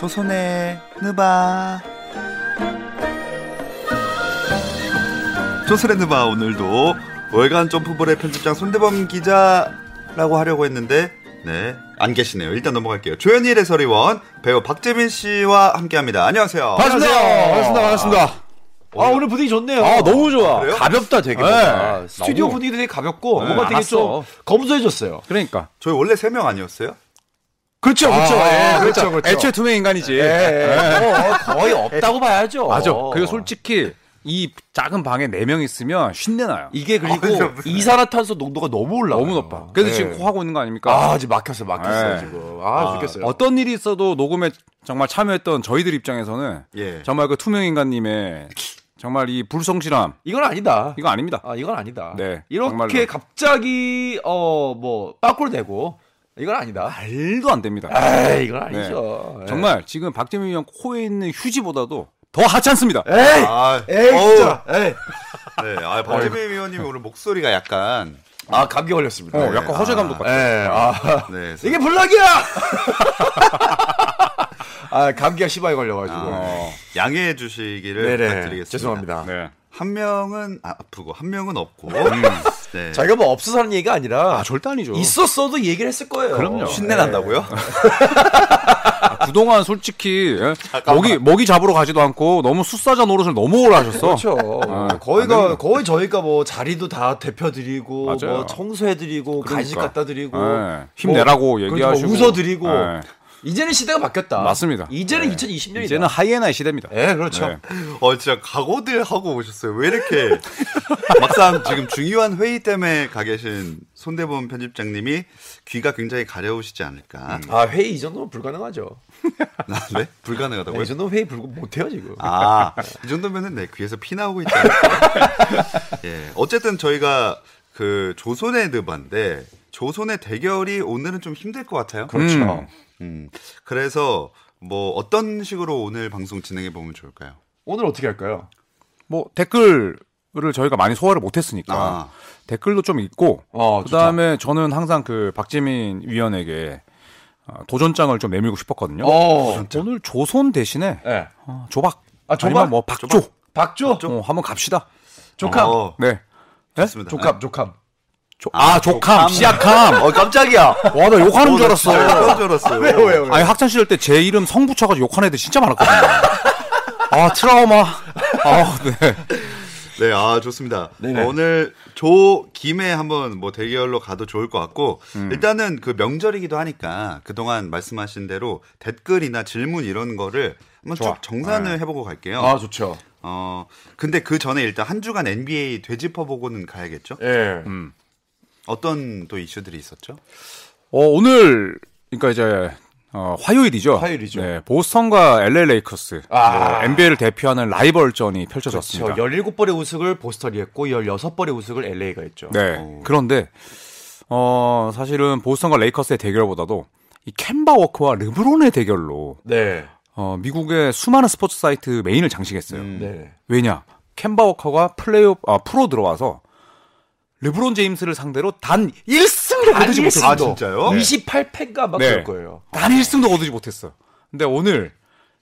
조선의 느바 조선의 느바 오늘도 월간 점프볼의 편집장 손대범 기자라고 하려고 했는데 네, 안 계시네요. 일단 넘어갈게요. 조현일 해설위원, 배우 박재민 씨와 함께합니다. 안녕하세요. 반갑습니다. 반갑습니다. 반갑습니다. 아 오늘 분위기 좋네요. 아 너무 좋아. 그래요? 가볍다 되게. 네. 뭔가. 스튜디오 너무- 분위기도 되게 가볍고 네, 뭔가 되게 알았어. 좀 검소해졌어요. 그러니까. 저희 원래 세 명 아니었어요? 그렇죠, 그렇죠. 아, 예, 그렇죠, 그렇죠. 애초에 투명 인간이지. 예, 예. 어, 거의 없다고 봐야죠. 맞아. 그리고 솔직히 이 작은 방에 네 명 있으면 쉰내 나요. 이게 그리고 아, 이산화탄소 농도가 너무 올라. 너무 높아. 그래서 지금 코 하고 있는 거 아닙니까? 아 지금 막혔어, 막혔어요 네. 지금. 아, 죽겠어요. 어떤 일이 있어도 녹음에 정말 참여했던 저희들 입장에서는 예. 정말 그 투명 인간님의 정말 이 불성실함 이건 아니다. 이거 아닙니다. 아 이건 아니다. 네, 이렇게 정말로. 갑자기 어 뭐 빠꾸를 대고 이건 아니다. 말도 안 됩니다. 에이 이건 아니죠. 예. 정말 지금 박재민 위원 코에 있는 휴지보다도 더 하찮습니다. 에이, 아, 에이 어우, 진짜. 에이. 네, 아, 박재민 위원님이 오늘 목소리가 약간 아 감기 걸렸습니다. 어, 약간 허재 감독 같아. 예, 아 네, 이게 블락이야. 아 감기가 심하게 걸려가지고. 어, 양해해 주시기를 네네. 부탁드리겠습니다. 죄송합니다. 네. 한 명은 아, 아프고 한 명은 없고. 네. 자기가 뭐 없어서 하는 얘기가 아니라 아, 절대 아니죠. 있었어도 얘기를 했을 거예요. 그럼요. 신내 난다고요? 그동안 솔직히 예? 먹이 먹이 잡으러 가지도 않고 너무 숫사자 노릇을 너무 오래 하셨어. 그렇죠. 아, 안 거의가. 거의 저희가 뭐 자리도 다 대표드리고 맞아요. 뭐 청소해드리고 간식 그러니까. 갖다 드리고 예, 힘내라고 뭐, 얘기하시고 그렇죠. 웃어드리고 예, 이제는 시대가 바뀌었다. 맞습니다. 이제는 네. 2020년이다. 이제는 하이에나의 시대입니다. 예, 그렇죠. 네. 어, 진짜 각오들 하고 오셨어요. 왜 이렇게 막상 지금 중요한 회의 때문에 가 계신 손대범 편집장님이 귀가 굉장히 가려우시지 않을까? 아 회의 이 정도면 불가능하죠. 아, 네? 불가능하다고요? 이 정도면 회의 불 못해요 지금. 아, 이 정도면은 내 귀에서 피 나오고 않을까? 예. 어쨌든 저희가 그 조선의 느반데 조선의 대결이 오늘은 좀 힘들 것 같아요. 그렇죠. 음. 그래서 뭐 어떤 식으로 오늘 방송 진행해 보면 좋을까요? 오늘 어떻게 할까요? 뭐 댓글을 저희가 많이 소화를 못했으니까 아. 댓글도 좀 있고 어, 그다음에 저는 항상 그 박재민 위원에게 어, 도전장을 좀 내밀고 싶었거든요. 어, 오늘 조선 대신에 예. 어, 조박 아, 조박? 아니면 뭐 박조 박조, 어, 한번 갑시다. 조캄, 어, 네. 좋습니다. 조캄, 조캄. 조, 아, 조캄, 시약함. 어, 깜짝이야. 와, 나 욕하는 줄 알았어. 그런 줄 알았어요. 왜요, 왜요? 아니, 학창 시절 때 제 이름 성 붙여가지고 욕하는 애들 진짜 많았거든요. 아, 트라우마. 아, 네. 네, 아 좋습니다. 네네. 어, 오늘 조 김에 한번 뭐 대결로 가도 좋을 것 같고 음. 일단은 그 명절이기도 하니까 그동안 말씀하신 대로 댓글이나 질문 이런 거를 한번 쭉 정산을 해보고 갈게요. 네. 아 좋죠. 어 근데 그 전에 일단 한 주간 NBA 되짚어보고는 가야겠죠. 예. 어떤 또 이슈들이 있었죠? 어, 오늘, 그러니까 이제, 어, 화요일이죠. 화요일이죠. 네, 보스턴과 LA 레이커스. 아. 네, NBA를 대표하는 라이벌전이 펼쳐졌습니다. 저 17번의 우승을 보스턴이 했고 16번의 우승을 LA가 했죠. 네. 그런데, 어, 사실은 보스턴과 레이커스의 대결보다도 이 켐바 워커와 르브론의 대결로, 네. 어, 미국의 수많은 스포츠 사이트 메인을 장식했어요. 네. 왜냐? 켐바 워커가 플레이오프 아, 프로 들어와서 르브론 제임스를 상대로 단 1승도 거두지 못했어. 아, 진짜요? 28패인가 막 네. 그럴 거예요. 단 1승도 거두지 못했어. 근데 오늘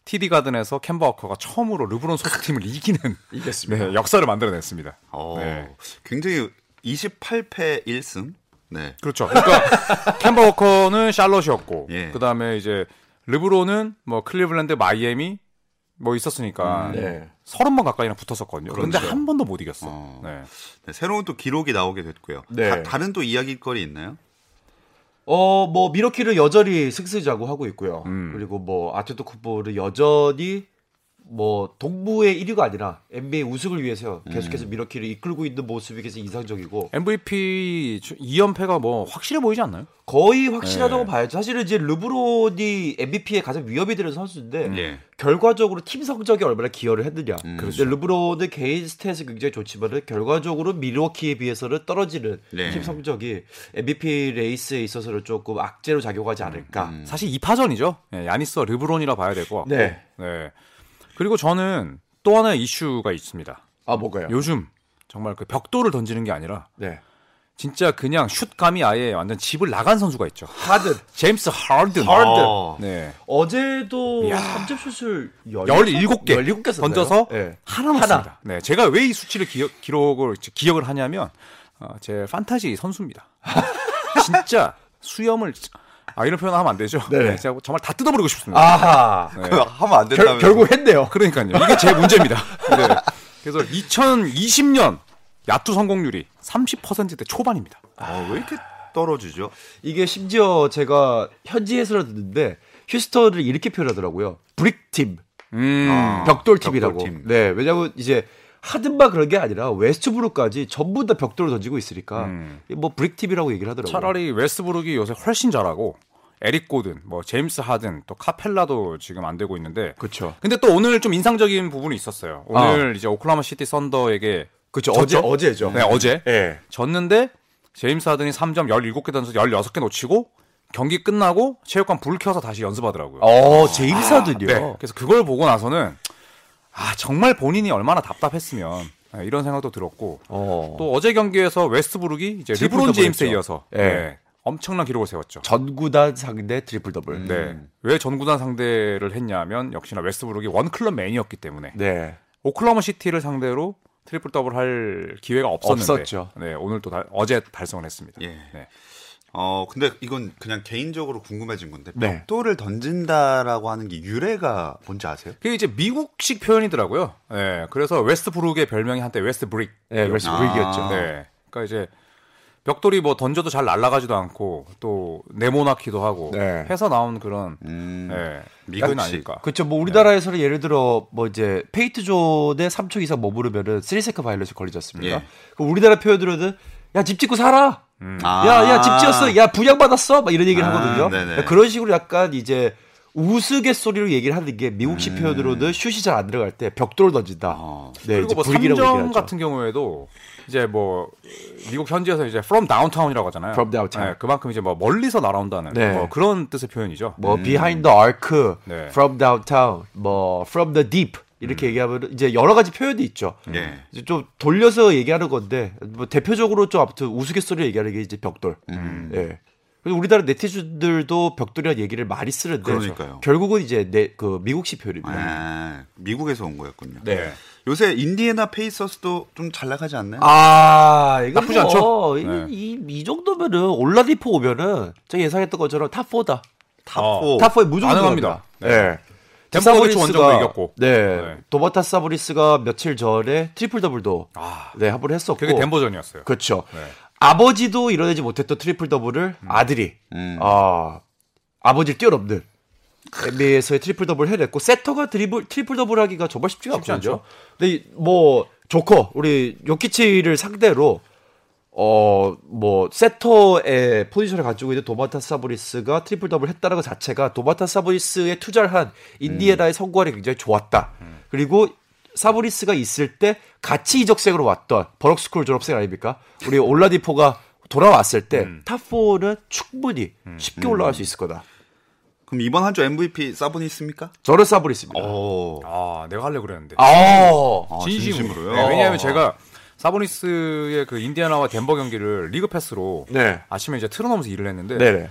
TD 가든에서 켐바 워커가 처음으로 르브론 소속팀을 이기는 이겼습니다. 네, 역사를 만들어냈습니다. 어, 네. 굉장히 28패 1승. 네. 그렇죠. 그러니까 켐바 워커는 샬럿이었고 예. 그다음에 이제 르브론은 뭐 클리블랜드, 마이애미 뭐 있었으니까 네. 서른 번 가까이나 붙었었거든요. 그런데 그렇죠. 한 번도 못 이겼어. 어. 네. 네, 새로운 또 기록이 나오게 됐고요. 네. 다, 른또 이야기거리 있나요? 어, 뭐 미러키를 여전히 승스자고 하고 있고요. 음. 그리고 뭐 아테토 쿠보를 여전히 뭐 동부의 1위가 아니라 NBA 우승을 위해서 계속해서 미러키를 이끌고 있는 모습이 계속 인상적이고 MVP 2연패가 뭐 확실해 보이지 않나요? 거의 확실하다고 네. 봐야죠. 사실은 이제 르브론이 MVP에 가장 위협이 되는 선수인데 예. 결과적으로 팀 성적에 얼마나 기여를 했느냐. 음. 근데 르브론은 개인 스탯이 굉장히 좋지만은 결과적으로 미러키에 비해서는 떨어지는 네. 팀 성적이 MVP 레이스에 있어서는 조금 악재로 작용하지 않을까. 음. 사실 2파전이죠. 예, 야니스와 르브론이라 봐야 될 것 같고. 네. 네. 그리고 저는 또 하나의 이슈가 있습니다. 아 뭐가요? 요즘 정말 그 벽돌을 던지는 게 아니라 네. 진짜 그냥 슛감이 아예 완전 집을 나간 선수가 있죠. 하든 제임스 하든. 하든. 네. 어제도 이야. 3점 슛을 17개 17개 던져서 네. 하나 맞습니다. 네, 제가 왜 이 수치를 기억, 기록을 기억을 하냐면 어, 제 판타지 선수입니다. 진짜 수염을 아 이런 표현 하면 안 되죠. 네. 네, 제가 정말 다 뜯어버리고 싶습니다. 아하. 네. 하면 안 된다면. 결, 결국 했네요. 그러니까요. 이게 제 문제입니다. 네. 그래서 2020년 야투 성공률이 30%대 초반입니다. 어, 왜 이렇게 떨어지죠? 이게 심지어 제가 현지 해설을 듣는데 휴스턴을 이렇게 표현하더라고요. Brick팀, 음. 아, 벽돌팀이라고. 벽돌팀. 네, 왜냐하면 이제 하든만 그런 게 아니라 웨스트브룩까지 전부 다 벽돌을 던지고 있으니까 음. 뭐 brick팀이라고 얘기를 하더라고요. 차라리 웨스트브룩이 요새 훨씬 잘하고 에릭 고든, 뭐 제임스 하든, 또 카펠라도 지금 안 되고 있는데. 그렇죠. 근데 또 오늘 좀 인상적인 부분이 있었어요. 오늘 이제 오클라호마 시티 썬더에게 그렇죠. 어제 어제죠. 네, 어제 예. 졌는데 제임스 하든이 3점 17개 던져서 16개 놓치고 경기 끝나고 체육관 불 켜서 다시 연습하더라고요. 어, 제임스 하든요. 네. 그래서 그걸 보고 나서는 아 정말 본인이 얼마나 답답했으면 네, 이런 생각도 들었고 어. 또 어제 경기에서 웨스트브룩이 이제 더블 제임스에 했죠. 이어서 예. 네, 엄청난 기록을 세웠죠. 전구단 상대 트리플 더블. 네. 왜 전구단 상대를 했냐면 역시나 웨스트브룩이 one club man이었기 때문에 네. 오클라호마 시티를 상대로 트리플 더블 할 기회가 없었는데 없었죠. 네, 오늘 또 다- 어제 달성을 했습니다. 예. 네. 어, 근데 이건 그냥 개인적으로 궁금해진 건데 네. 벽돌을 던진다라고 하는 게 유래가 뭔지 아세요? 그게 이제 미국식 표현이더라고요. 네. 그래서 웨스트 브룩의 별명이 한때 West Brick. 네, West 아. Brick이었죠. 네. 그러니까 이제 벽돌이 뭐 던져도 잘 날아가지도 않고 또 네모나기도 하고 네. 해서 나온 그런 음. 네, 미국식. 아닐까. 그렇죠. 뭐 우리나라에서는 예를 들어 뭐 이제 paint zone에 3초 이상 머무르면은 3 second violation 걸리지 않습니까? 예. 그럼 우리나라 표현으로는 야 집 짓고 살아. 아. 야야 집 지었어. 야 분양 받았어. 막 이런 얘기를 아, 하거든요. 그러니까 그런 식으로 약간 이제 우스갯소리로 얘기를 하는 게 미국식 음. 표현으로는 슛이 잘 안 들어갈 때 벽돌을 던진다. 어. 네, 그리고 뭐 브릭이라고 얘기를 3점 하죠. 같은 경우에도 이제 뭐 미국 현지에서 이제 from downtown이라고 하잖아요. From downtown. 네, 그만큼 이제 뭐 멀리서 날아온다는 네. 뭐 그런 뜻의 표현이죠. 뭐 behind the arc, 네. from downtown, 뭐 from the deep 이렇게 얘기하면 이제 여러 가지 표현이 있죠. 예. 이제 좀 돌려서 얘기하는 건데 뭐 대표적으로 좀 아무튼 우스갯소리로 얘기하는 게 이제 벽돌. 음. 예. 그리고 우리나라 네티즌들도 벽돌이라는 얘기를 많이 쓰는데 그러니까요. 결국은 이제 내, 그 미국식 표현입니다. 아, 미국에서 온 거였군요. 네. 요새 인디애나 페이서스도 좀 잘 나가지 않나요? 아, 이거 나쁘지 뭐, 않죠? 이, 네. 이, 이 정도면은 올라디포 오면은 제가 예상했던 것처럼 탑4다. 탑4. 탑4에 무조건 가능합니다. 들어갑니다. 네. 덴버 너게츠 사보니스가- 원정도 이겼고. 네. 네. 도만타 사보니스가 며칠 전에 트리플 더블도 아, 네, 한번 했었고. 그게 덴버전이었어요. 그렇죠. 네. 아버지도 이뤄내지 못했던 트리플 더블을 아들이 음. 아 아버지를 뛰어넘는 NBA에서의 트리플 더블 해냈고 센터가 드리블 트리플 더블 하기가 정말 쉽지가 쉽지 않거든요. 않죠. 근데 이- 뭐 조커 우리 요키치를 상대로 어 뭐 센터의 포지션을 가지고 있는 도만타 사보니스가 트리플 더블 했다는 것 자체가 도만타 사보니스에 투자를 한 인디애나의 성과이 굉장히 좋았다. 그리고 사보니스가 있을 때 같이 이적생으로 왔던 버럭스쿨 졸업생 아닙니까? 우리 올라디포가 돌아왔을 때 탑4는 충분히 쉽게 올라갈 수 있을 거다. 그럼 이번 한 주 MVP 사보니스입니까? 저는 사보니스입니다. 오. 아, 내가 하려고 그랬는데. 아, 아, 진심으로. 진심으로 요? 네, 어. 왜냐하면 제가 사보니스의 그 인디애나와 덴버 경기를 리그 패스로 네. 아침에 이제 틀어놓으면서 일을 했는데 네네.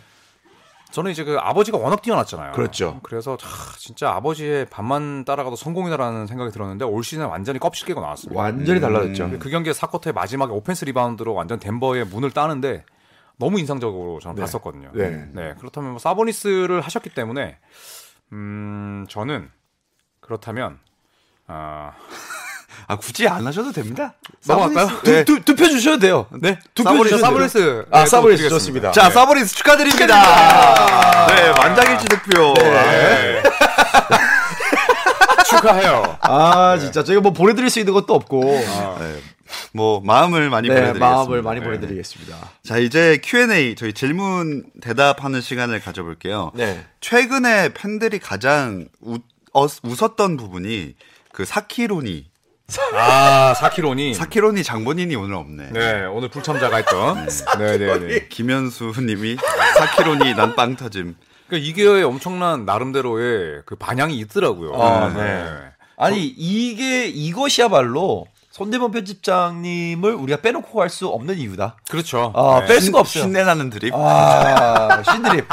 저는 이제 그 아버지가 워낙 뛰어났잖아요. 그렇죠. 그래서 아, 진짜 아버지의 반만 따라가도 성공이다라는 생각이 들었는데 올 시즌 완전히 껍질 깨고 나왔습니다. 완전히 달라졌죠. 그 경기에 4쿼터의 마지막에 오펜스 리바운드로 완전 덴버의 문을 따는데 너무 인상적으로 저는 네. 봤었거든요. 네. 그렇다면 뭐 사보니스를 하셨기 때문에 음 저는 그렇다면 아 아, 굳이 안 하셔도 됩니다. 넘어갈까요? 사보니스- 네. 투, 투표 주셔도 돼요. 네, 사보니스. 돼요. 아, 네, 드리겠습니다. 좋습니다. 자, 사보니스 축하드립니다. 네, 만장일치 득표. 네. 축하해요. 아, 진짜 저희가 뭐 보내드릴 수 있는 것도 없고. 네, 뭐 마음을 많이 네, 보내드리겠습니다. 마음을 많이 네. 보내드리겠습니다. 자, 이제 Q&A 저희 질문 대답하는 시간을 가져볼게요. 네. 최근에 팬들이 가장 웃, 어, 웃었던 부분이 그 사키로니, 아, 사키로니. 사키로니 장본인이 오늘 없네. 네, 오늘 불참자가 했던. 네, 네, 네. 김현수 님이 사키로니 난 빵 터짐. 그러니까 이게 엄청난 나름대로의 그 반향이 있더라고요. 아, 네. 아니 이게 이것이야말로 손대범 편집장님을 우리가 빼놓고 갈 수 없는 이유다. 그렇죠. 아, 네. 뺄 수가 없어요. 신내나는 드립. 아, 신드립.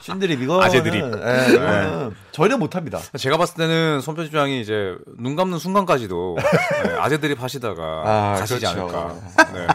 신드립 이거 아재 드립. 예, 이거는 저희는 못 합니다. 제가 봤을 때는 손 편집장이 이제 눈 감는 순간까지도 네, 아재들이 하시다가 아, 가시지 그렇죠. 않을까. 네.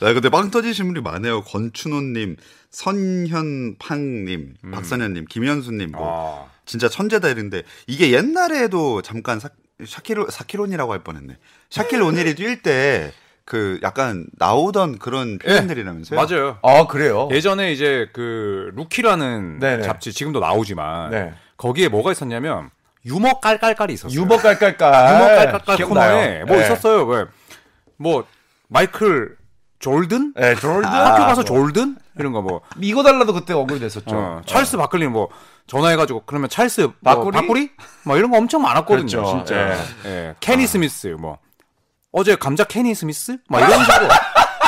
아, 근데 빵 터지신 분이 많아요. 권춘호님, 선현팡님, 박선현님, 김현수님, 뭐 아, 진짜 천재다 이런데 이게 옛날에도 잠깐 사, 샤키로 사키론이라고 할 뻔했네. 샤킬 오닐이 뛸 때 그 약간 나오던 그런 표현들이라면서요? 맞아요. 아, 그래요? 예전에 이제 그 루키라는 네네. 잡지 지금도 나오지만 네. 거기에 뭐가 있었냐면 유머 깔깔깔이 있었어요. 유머 깔깔깔. 유머 깔깔깔? 코너에 뭐 네. 있었어요. 왜? 뭐 마이클 졸든? 네, 졸든. 학교 가서 뭐. 졸든? 이런 거 뭐. 이거 달라도 그때 언급이 됐었죠. 어, 찰스 바클리 뭐 전화해가지고 그러면 찰스 뭐 바꾸리? 바꾸리? 뭐 이런 거 엄청 많았거든요. 그렇죠. 진짜. 예. 예. 케니 스미스 뭐 어제 감자 케니 스미스? 막 이런 식으로.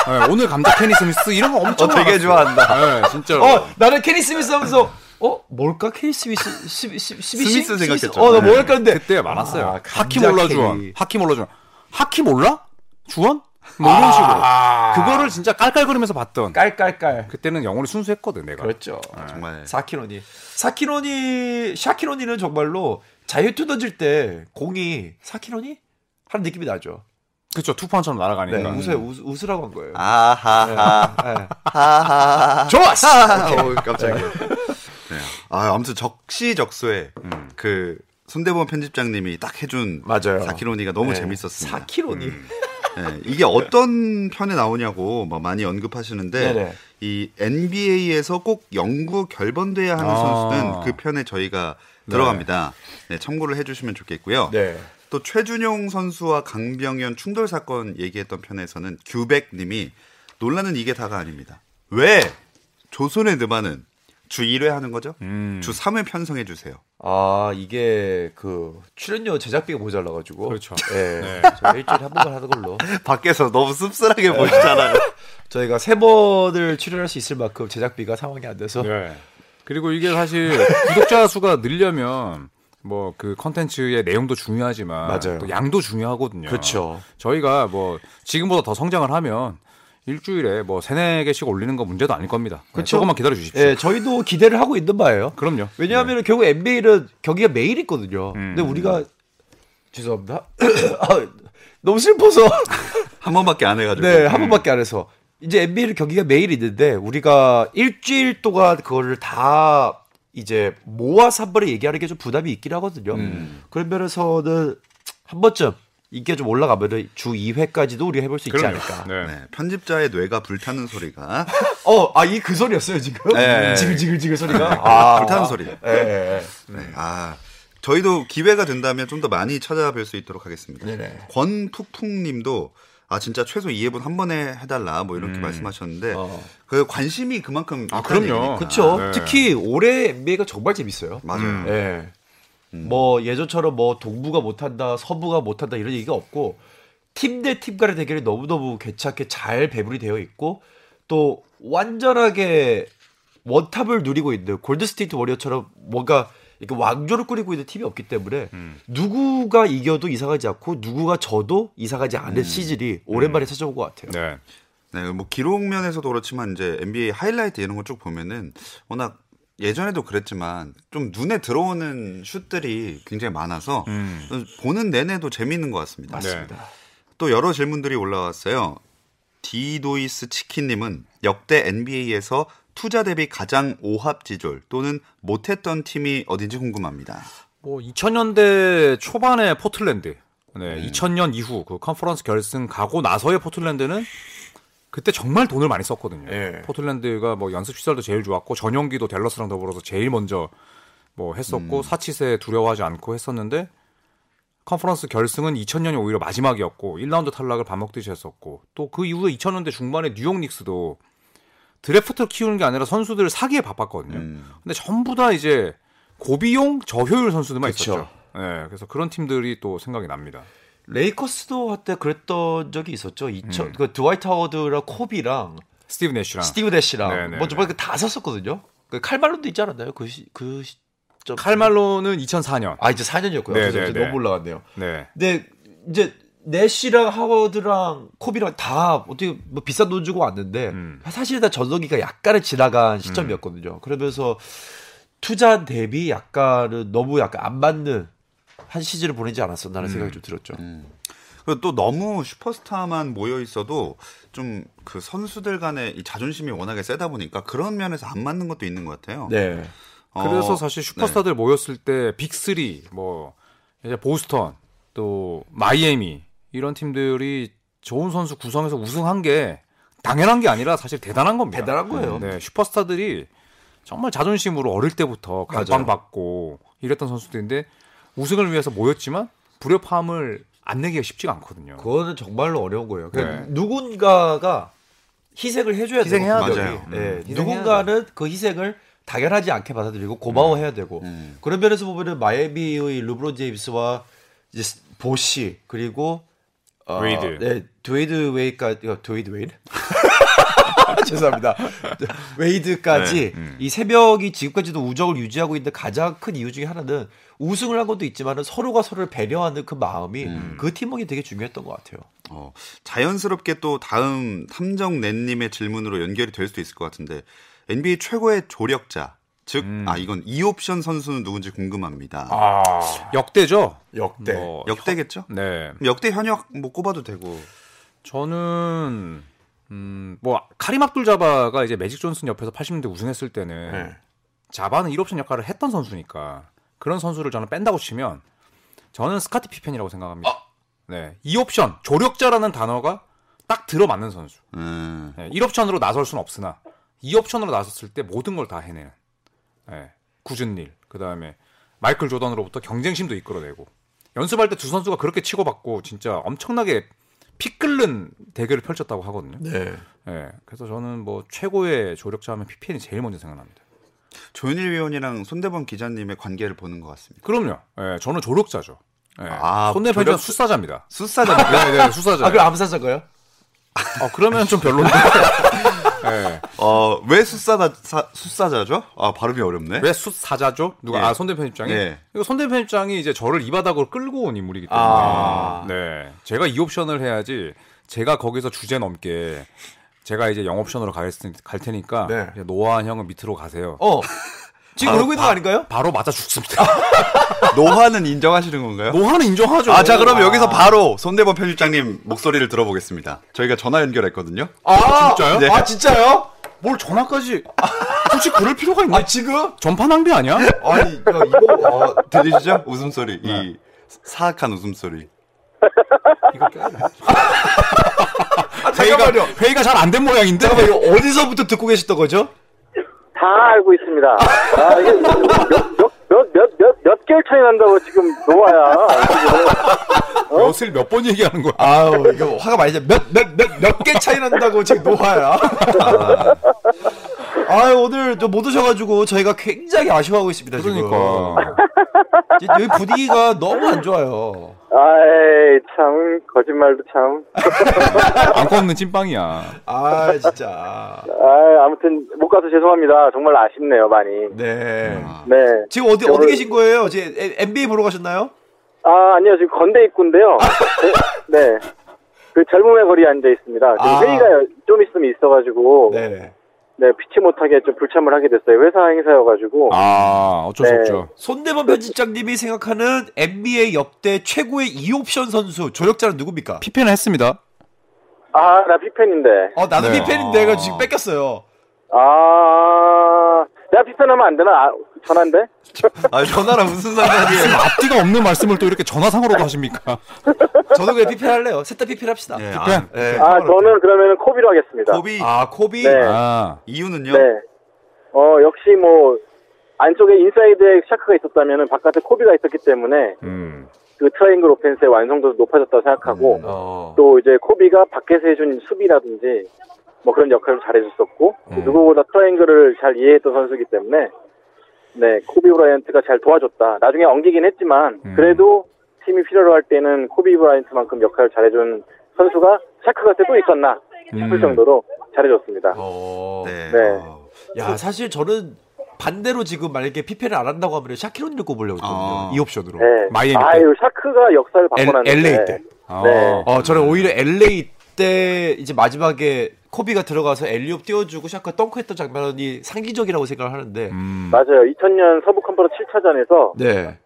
예, 오늘 감자 케니 스미스 이런 거 엄청 어, 되게 많았어요. 좋아한다. 예, 진짜. 어, 나는 케니 스미스 하면서 어, 뭘까? 케니 스미스 스, 스, 스미시? 스미스 생각했죠. 어, 나 네. 뭐랄까 했는데 그때 많았어요. 아, 하키 몰라. 주원. 하키 몰라 주원. 하키 몰라? 주원? 뭐 이런 식으로. 아. 그거를 진짜 깔깔거리면서 봤던. 깔깔깔. 그때는 영혼이 순수했거든, 내가. 그렇죠. 정말 사키로니. 사키로니, 샤키로니는 정말로 자유투 던질 때 공이 사키로니? 하는 느낌이 나죠. 그렇죠. 투펀처럼 네, 날아가니까. 웃으, 웃, 웃으라고 한 거예요. 아하하 네. 하하 좋았어! 어, 깜짝이야. 네. 아, 아무튼 적시적소에 그 손대범 편집장님이 딱 해준 맞아요. 사키로니가 너무 네. 재밌었습니다. 사키로니. 네, 이게 어떤 편에 나오냐고 막 많이 언급하시는데 네네. 이 NBA에서 꼭 영구 결번돼야 하는 아. 선수는 그 편에 저희가 들어갑니다. 네, 참고를 해주시면 좋겠고요. 네. 또 최준용 선수와 강병현 충돌 사건 얘기했던 편에서는 규백님이 논란은 이게 다가 아닙니다. 왜 조선의 느바는 주 1회 하는 거죠? 음. 주 3회 편성해 주세요. 아, 이게 그 출연료 제작비가 모자라가지고. 그렇죠. 예. 네. 저희 일주일에 한 번만 하는 걸로. 밖에서 너무 씁쓸하게 보시잖아요. 저희가 세 번을 출연할 수 있을 만큼 제작비가 상황이 안 돼서. 네. 그리고 이게 사실 구독자 수가 늘려면 뭐 그 컨텐츠의 내용도 중요하지만 맞아요. 또 양도 중요하거든요. 그렇죠. 저희가 뭐 지금보다 더 성장을 하면 일주일에 뭐 세네 개씩 올리는 거 문제도 아닐 겁니다. 네, 그쵸? 조금만 기다려 주십시오. 예, 저희도 기대를 하고 있는 바예요. 그럼요. 왜냐하면 결국 NBA는 경기가 매일 있거든요. 음. 근데 우리가 죄송합니다. 아, 너무 슬퍼서 한 번밖에 안 해가지고. 네, 한 번밖에 안 해서 이제 NBA는 경기가 매일 있는데 우리가 일주일 동안 그거를 다 이제 모아서 한 번에 얘기하는 게 좀 부담이 있긴 하거든요. 음. 그런 면에서는 한 번쯤 인기가 좀 올라가면은 주 2회까지도 우리가 해볼 수 있지 그럼요. 않을까. 네. 네, 편집자의 뇌가 불타는 소리가 어, 아, 이 그 소리였어요, 지금? 네. 지글지글지글 소리가? 아, 불타는 소리. 예, 예, 예. 네, 아 저희도 기회가 된다면 좀 더 많이 찾아뵐 수 있도록 하겠습니다. 네네. 권푹푹 님도 아 진짜 최소 2회분 한 번에 해달라 뭐 이렇게 말씀하셨는데 어. 그 관심이 그만큼 아, 그럼요. 그쵸. 네. 특히 올해 NBA가 정말 재밌어요. 맞아요. 음. 예. 뭐 예전처럼 뭐 동부가 못한다, 서부가 못한다 이런 얘기가 없고 팀 대 팀 간의 대결이 너무너무 괜찮게 잘 배분이 되어 있고 또 완전하게 원탑을 누리고 있는 골드스테이트 워리어처럼 뭔가 이렇게 왕조를 꾸리고 있는 팀이 없기 때문에 누구가 이겨도 이상하지 않고 누구가 져도 이상하지 않은 시즌이 오랜만에 찾아온 것 같아요. 네. 네, 뭐 기록 면에서도 그렇지만 이제 NBA 하이라이트 이런 거 쭉 보면은 워낙 예전에도 그랬지만 좀 눈에 들어오는 슛들이 굉장히 많아서 음. 보는 내내도 재미있는 것 같습니다. 맞습니다. 또 여러 질문들이 올라왔어요. 디도이스 치킨님은 역대 NBA에서 투자 대비 가장 오합지졸 또는 못했던 팀이 어딘지 궁금합니다. 뭐 2000년대 초반에 포틀랜드, 네, 2000년 이후 그 컨퍼런스 결승 가고 나서의 포틀랜드는 그때 정말 돈을 많이 썼거든요. 예. 포틀랜드가 뭐 연습 시설도 제일 좋았고 전용기도 댈러스랑 더불어서 제일 먼저 뭐 했었고 사치세 두려워하지 않고 했었는데 컨퍼런스 결승은 2000년이 오히려 마지막이었고 1라운드 탈락을 밥 먹듯이 했었고 또 그 이후에 2000년대 중반에 뉴욕 닉스도 드래프트를 키우는 게 아니라 선수들을 사기에 바빴거든요. 음. 근데 전부 다 이제 고비용 저효율 선수들만 그쵸. 있었죠. 네, 그래서 그런 팀들이 또 생각이 납니다. 레이커스도 한때 그랬던 적이 있었죠. 2000, 음. 그 드와이트 하워드랑 코비랑 스티브 내쉬랑 스티브 네네. 뭐 정말 그 다 샀었거든요. 그 칼 말론도 있지 않았나요? 그, 시, 그 시점. 칼 말론은 2004년. 아, 이제 4년이었고요. 네, 그래서 네, 이제 네. 너무 올라갔네요. 네. 근데 이제 내시랑 하워드랑 코비랑 다 어떻게 뭐 비싼 돈 주고 왔는데 음. 사실 다 전성기가 약간은 지나간 시점이었거든요. 그러면서 투자 대비 약간은 너무 약간 안 맞는 한 시즌을 보내지 않았었나라는 생각이 좀 들었죠. 그리고 또 너무 슈퍼스타만 모여 있어도 좀 그 선수들 간의 이 자존심이 워낙에 세다 보니까 그런 면에서 안 맞는 것도 있는 것 같아요. 네. 그래서 어, 사실 슈퍼스타들 모였을 때 빅3 뭐 이제 보스턴 또 마이애미 이런 팀들이 좋은 선수 구성해서 우승한 게 당연한 게 아니라 사실 대단한 겁니다. 대단한 거예요. 네, 슈퍼스타들이 정말 자존심으로 어릴 때부터. 각광받고 이랬던 선수들인데 우승을 위해서 모였지만 불협화음을 안 내기가 쉽지가 않거든요. 그거는 정말로 어려운 거예요. 그러니까 네. 누군가가 희생을 해줘야 희생해야 돼요. 분명히. 네. 음, 희생해야 누군가는 그 희생을 당연하지 않게 받아들이고 고마워해야 되고 음. 그런 면에서 보면은 마이애미의 르브론 제임스와 이제 스- 보시 그리고 어. 네, 드웨이드 웨이까지 어, 드웨이드 웨이드 죄송합니다. 웨이드까지 네, 음. 이 세 명이 지금까지도 우정을 유지하고 있는 가장 큰 이유 중에 하나는 우승을 한 것도 있지만은 서로가 서로를 배려하는 그 마음이 음. 그 팀워크가 되게 중요했던 것 같아요. 어, 자연스럽게 또 다음 탐정 넷님의 질문으로 연결이 될 수도 있을 것 같은데 NBA 최고의 조력자 즉, 음. 아 이건 이 옵션 선수는 누군지 궁금합니다. 아 역대죠. 역대. 뭐, 역대겠죠? 네. 역대 현역 뭐 꼽아도 되고. 저는 음, 뭐 카림 압둘 자바가 이제 매직 존슨 옆에서 80년대 우승했을 때는 네. 자바는 1옵션 역할을 했던 선수니까 그런 선수를 저는 뺀다고 치면 저는 스카티 피펜이라고 생각합니다. 네. 2옵션 조력자라는 단어가 딱 들어맞는 선수. 음, 네, 1옵션으로 나설 수는 없으나 2옵션으로 나섰을 때 모든 걸 다 해내는 네, 굳은 일. 그다음에 마이클 조던으로부터 경쟁심도 이끌어내고 연습할 때 두 선수가 그렇게 치고받고 진짜 엄청나게 피 끓는 대결을 펼쳤다고 하거든요. 네. 예, 그래서 저는 뭐 최고의 조력자 하면 PPN이 제일 먼저 생각납니다. 조현일 위원이랑 손대범 기자님의 관계를 보는 것 같습니다. 그럼요. 예, 저는 조력자죠. 예, 아, 손대편은 조력- 수사자입니다. 수사자. 네, 네, 수사자. 아 그럼 암사자가요? 어, 그러면 좀 별론데. 예. 어, 왜 수사자 사, 수사자죠? 아 발음이 어렵네. 왜 수사자죠? 누가 예. 아 손대편 입장이? 예. 이거 손대편 입장이 이제 저를 이 바닥으로 끌고 온 인물이기 때문에. 아. 네, 제가 이 옵션을 해야지. 제가 거기서 주제 넘게 제가 이제 영 옵션으로 갈, 수- 갈 테니까 네. 노아한 형은 밑으로 가세요. 어. 지금 바로 그러고 있는 거 아닌가요? 바로 맞아 죽습니다. 노화는 인정하시는 건가요? 노아는 인정하죠. 아, 자, 그럼 여기서 바로 손대범 편집장님 목소리를 들어보겠습니다. 저희가 전화 연결했거든요. 아 진짜요? 네. 아 진짜요? 뭘 전화까지 굳이 그럴 필요가 있나? 아 지금? 전파 낭비 아니야? 아니 야, 이거 어, 들리시죠? 웃음소리. 이 사악한 웃음소리. 이거 껴야 돼. 아, 회의가 잠깐만요. 회의가 잘 안 된 모양인데. 잠깐만 이거 어디서부터 듣고 계셨던 거죠? 다 알고 있습니다. 아, 이게 몇, 몇, 몇, 몇, 몇, 몇 개월 차이 난다고 지금 노아야. 몇을 몇 번 얘기하는 거야? 아우 이거 화가 많이 몇몇 몇 몇 개 차이 난다고 지금 노화야. 아 오늘 좀못 오셔가지고 저희가 굉장히 아쉬워하고 있습니다. 그러니까. 지금. 여기 분위기가 너무 안 좋아요. 아이, 참, 거짓말도 참. 안 꺾는 찐빵이야. 아 진짜. 아 아무튼, 못 가서 죄송합니다. 정말 아쉽네요, 많이. 네. 아, 네. 지금 어디 어디 계신 거예요? 이제 에- NBA 보러 가셨나요? 아, 아니요, 지금 건대 입구인데요. 네. 그 젊음의 거리에 앉아 있습니다. 지금 아. 회의가 좀 있으면 있어가지고, 네. 네. 피치 못하게 좀 불참을 하게 됐어요. 회사 행사여가지고. 아 어쩔 수 네. 없죠. 손대범 편집장님이 생각하는 NBA 역대 최고의 2옵션 선수 조력자는 누굽니까? 피펜을 했습니다. 아, 나 피팬인데. 어 나도 네. 피팬인데 내가 지금 뺏겼어요. 아, 내가 피팬하면 안 되나? 아, 전화인데? 아, 전화랑 무슨 상관이에요? 앞뒤가 없는 말씀을 또 이렇게 전화상으로도 하십니까? 저도 그냥 피팬 할래요. 셋 다 피팬 합시다. 예, 피펜. 아, 네, 아. 저는 그러면 코비로 하겠습니다. 고비 아 코비. 네. 아 이유는요? 네. 어, 역시 뭐, 안쪽에 인사이드에 샤크가 있었다면 바깥에 코비가 있었기 때문에 음. 그 트라이앵글 오펜스의 완성도도 높아졌다고 생각하고 어. 또 이제 코비가 밖에서 해준 수비라든지 뭐 그런 역할을 잘해줬었고 음. 누구보다 트라이앵글을 잘 이해했던 선수이기 때문에 네 코비 브라이언트가 잘 도와줬다. 나중에 엉기긴 했지만 음. 그래도 팀이 필요로 할 때는 코비 브라이언트만큼 역할을 잘해준 선수가 샤크 갈 때 또 있었나 싶을 음. 정도로 잘해줬습니다. 어. 네. 네. 어. 야 사실 저는 반대로 지금 만약에 피펜을 안 한다고 하면 샤키론을 꼽으려고 했거든요. 아. 이 옵션으로. 네. 마이애미 때. 아유 샤크가 역사를 바꿔놨는데 LA 때. 아. 네. 어, 저는 오히려 LA 때 이제 마지막에 코비가 들어가서 앨리웁 띄워주고 샤크가 덩크했던 장면이 상징적이라고 생각을 하는데. 음. 맞아요. 2000년 서부 컨퍼런스 7차전에서 네.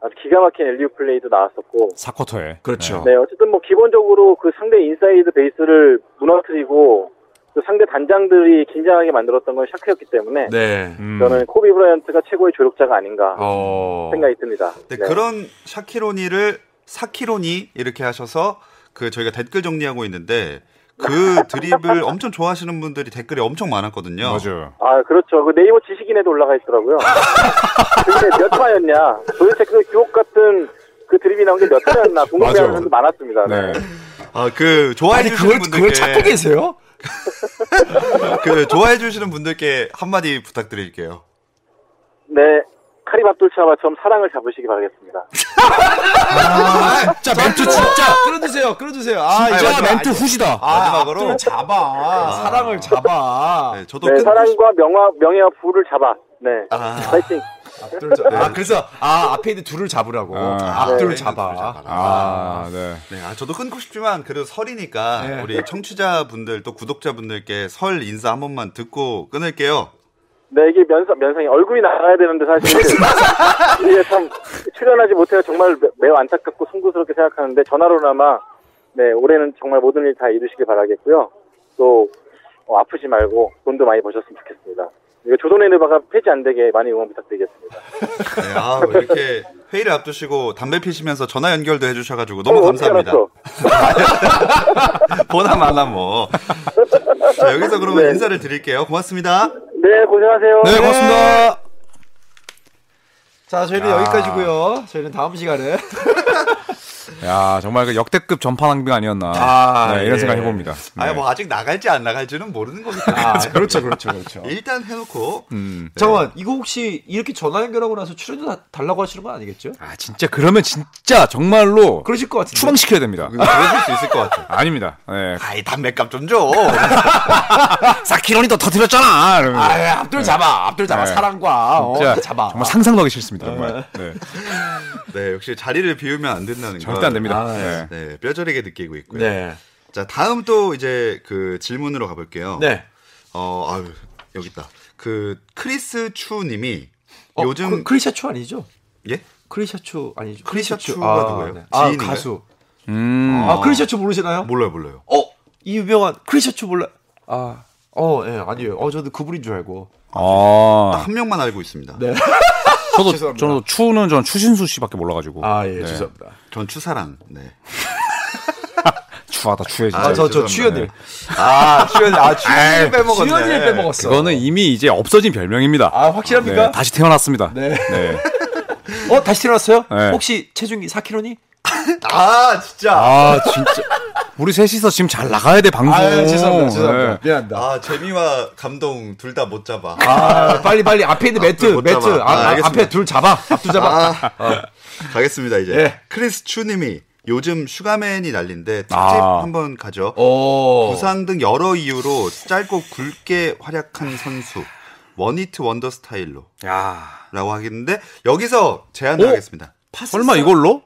아주 기가 막힌 앨리웁 플레이도 나왔었고. 4쿼터에. 그렇죠. 네, 어쨌든 뭐 기본적으로 그 상대 인사이드 베이스를 무너뜨리고 그 상대 단장들이 긴장하게 만들었던 건 샤크였기 때문에 네. 음. 저는 코비 브라이언트가 최고의 조력자가 아닌가 어. 생각이 듭니다. 네, 네. 그런 샤키론이를 샤키론이 이렇게 하셔서 그 저희가 댓글 정리하고 있는데 그 드립을 엄청 좋아하시는 분들이 댓글이 엄청 많았거든요. 맞아요. 아, 그렇죠. 그 네이버 지식인에도 올라가 있더라고요. 그게 몇 화였냐. 도대체 그 교옥 같은 그 드립이 나온 게 몇 화였나 궁금해하는. 사람도 많았습니다. 네. 아, 그 좋아해 주시는 그걸, 그걸 찾고 분들께 계세요? 그 좋아해 주시는 분들께 한마디 부탁드릴게요. 네. 카림 압둘차바처럼 사랑을 잡으시기 바라겠습니다. 자, 멘트 진짜 끌어주세요, 끌어주세요. 아, 이제 자, 멘트 후시다. 아, 마지막으로. 앞뒤를 잡아. 사랑을 잡아. 네, 저도 네, 끊고 사랑과 명화, 명예와 부를 잡아. 네. 아. 파이팅. 앞둘 잡- 아, 그래서, 아, 앞에 있는 둘을 잡으라고. 아. 앞둘을 네, 잡아. 둘을 잡아라. 아, 네. 네, 아, 저도 끊고 싶지만 그래도 설이니까 네. 우리 청취자분들 또 구독자분들께 설 인사 한 번만 듣고 끊을게요. 네, 이게 면상, 면상이 얼굴이 나가야 되는데 사실 이게 참 출연하지 못해서 정말 매- 매우 안타깝고 송구스럽게 생각하는데 전화로나마 네 올해는 정말 모든 일 다 이루시길 바라겠고요. 또 어, 아프지 말고 돈도 많이 버셨으면 좋겠습니다. 이거 조선의 느바가 폐지 안 되게 많이 응원 부탁드리겠습니다. 네, 아, 이렇게 회의를 앞두시고 담배 피시면서 전화 연결도 해주셔가지고 너무 어, 감사합니다. 보나 마나 뭐. 자, 여기서 그러면 네. 인사를 드릴게요. 고맙습니다. 네, 고생하세요. 네, 고맙습니다. 자, 저희는 야. 여기까지고요 저희는 다음 시간에. 야, 정말 그 역대급 전파 낭비가 아니었나. 아, 네, 이런 예. 생각 해봅니다. 네. 아니, 뭐 아직 나갈지 안 나갈지는 모르는 거니까. 아, 그렇죠, 그렇죠, 그렇죠. 일단 해놓고. 음. 잠깐만, 이거 혹시 이렇게 전화 연결하고 나서 출연료 다- 달라고 하시는 건 아니겠죠? 아, 진짜 그러면 진짜 정말로 그러실 것 같은데. 추방시켜야 됩니다. 그러실 수 있을 것 같아. 아닙니다. 네. 아이, 담배값 좀 줘. 사키론이 더 터뜨렸잖아. 이러면서. 아, 앞둘 잡아, 앞둘 잡아, 네. 사랑과 어, 진짜 잡아. 정말 상상도 하기 싫습니다. 정말. 네. 네, 역시 자리를 비우면 안 된다는 거. 절대 안 됩니다. 아, 네. 네, 뼈저리게 느끼고 있고요. 네, 자, 다음 또 이제 그 질문으로 가볼게요. 네. 어, 아유, 여기 있다. 그 크리스 추 님이 어, 요즘 그, 크리샤 추 아니죠? 예? 크리샤 추 아니죠? 크리샤 추가 누구예요? 네. 아? 가수. 음. 아, 크리샤 추 모르시나요? 몰라요, 몰라요. 어, 이 유명한 크리샤 추 몰라? 아, 어, 예, 아니에요. 어, 저도 그분인 줄 알고. 아. 한 명만 알고 있습니다. 네. 저도, 죄송합니다. 저도 추는 전 추신수 씨밖에 몰라가지고. 아, 예, 네. 죄송합니다. 전 추사랑. 네. 추하다, 추해, 진짜. 아, 저. 추연일. 아, 추연, 아, 추연을 빼먹었네. 추연일 빼먹었어. 그거는 이미 이제 없어진 별명입니다. 아, 확실합니까? 네, 다시 태어났습니다. 네. 네. 어, 다시 태어났어요? 네. 혹시 체중이 4kg니? 아, 진짜. 아, 진짜. 우리 셋이서 지금 잘 나가야 돼, 방송. 아, 죄송합니다. 죄송합니다. 네. 미안합니다. 아, 재미와 감동 둘 다 못 잡아. 아, 빨리 빨리 앞에 있는 매트, 못 매트. 잡아. 아, 아, 아. 앞에 둘 잡아. 앞둘 잡아. 아, 가겠습니다, 이제. 예. 크리스 추님이 요즘 슈가맨이 난린데 특집 아. 한번 가죠. 오. 부상 등 여러 이유로 짧고 굵게 활약한 선수. one-hit wonder 스타일로. 야. 라고 하겠는데, 여기서 제안을 오? 하겠습니다. 설마 이걸로?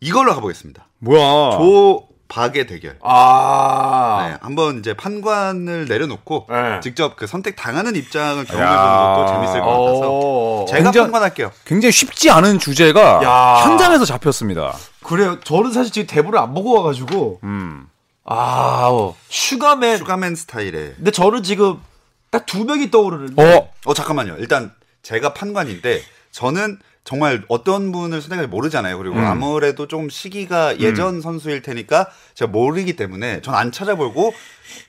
이걸로 가보겠습니다. 뭐야. 조, 박의 대결. 아. 네, 한번 이제 판관을 내려놓고 네. 직접 그 선택 당하는 입장을 경험해보는 야. 것도 재밌을 것 같아서 오. 제가 굉장히- 판관할게요. 굉장히 쉽지 않은 주제가 야. 현장에서 잡혔습니다. 그래요. 저는 사실 지금 대본을 안 보고 와가지고. 음. 아, 어. 슈가맨. 슈가맨 스타일의 근데 저는 지금 딱 두 명이 떠오르는데. 어, 어 잠깐만요. 일단 제가 판관인데 저는 정말 어떤 분을 선택할지 모르잖아요. 그리고 음. 아무래도 좀 시기가 예전 선수일 테니까 제가 모르기 때문에 전 안 찾아보고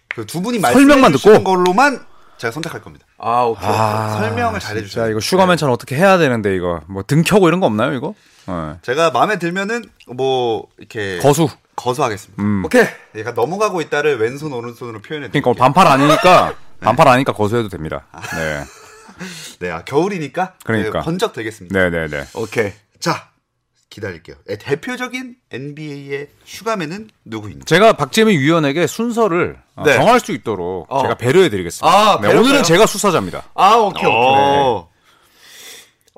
그 두 분이 설명만 듣고? 걸로만 제가 선택할 겁니다. 아, 오케이. 설명을 잘 진짜 해주세요. 이거 슈가맨처럼 어떻게 해야 되는데 이거 뭐 등 켜고 이런 거 없나요 이거? 네. 제가 마음에 들면은 뭐 이렇게 거수. 거수하겠습니다. 음. 오케이. 얘가 넘어가고 있다를 왼손 오른손으로 표현해 그러니까 드릴게요. 오늘 반팔 아니니까 반팔 아니니까 거수해도 됩니다. 네. 네, 아, 겨울이니까 그러니까. 네, 번쩍 되겠습니다. 네, 네, 네. 오케이. 자, 기다릴게요. 네, 대표적인 NBA의 슈가맨은 누구입니까? 제가 박재민 위원에게 순서를 어, 네. 정할 수 있도록 어. 제가 배려해 드리겠습니다. 아, 네? 오늘은 제가 수사자입니다. 아, 오케이, 오케이. 어.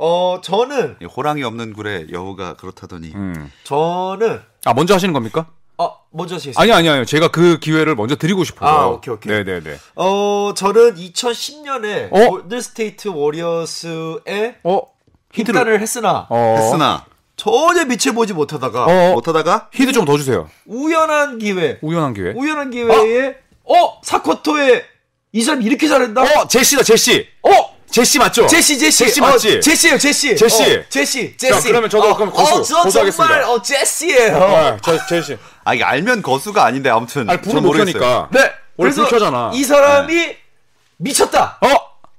어, 저는, 이 호랑이 없는 굴에 여우가 그렇다더니 음. 저는, 아, 먼저 하시는 겁니까? 어, 먼저 하시겠습니다. 아니 아니 아니 제가 그 기회를 먼저 드리고 싶어요. 아, 오케이, 오케이. 네네네. 어, 저는 2010년에 어? 골든스테이트 워리어스에 어 힌트를 했으나 어. 했으나 전혀 빛을 보지 못하다가 어, 못하다가 힌트 좀 더 주세요. 우연한 기회, 우연한 기회. 우연한 기회에 어, 사코토에 이 사람 이렇게 잘한다. 어 제시다 제시. 어, 제시 맞죠? 제시 제시 제시 어, 맞지? 제시예요 제시 제시. 어, 제시 제시 그러면 저도 그럼 고수, 어, 저 고수하겠습니다. 정말 어 제시예요 어, 저 제시. 아 이게 알면 거수가 아닌데 아무튼 아니 불을 전 못. 켜니까. 네 원래 그래서 불 켜잖아. 이 사람이 미쳤다 어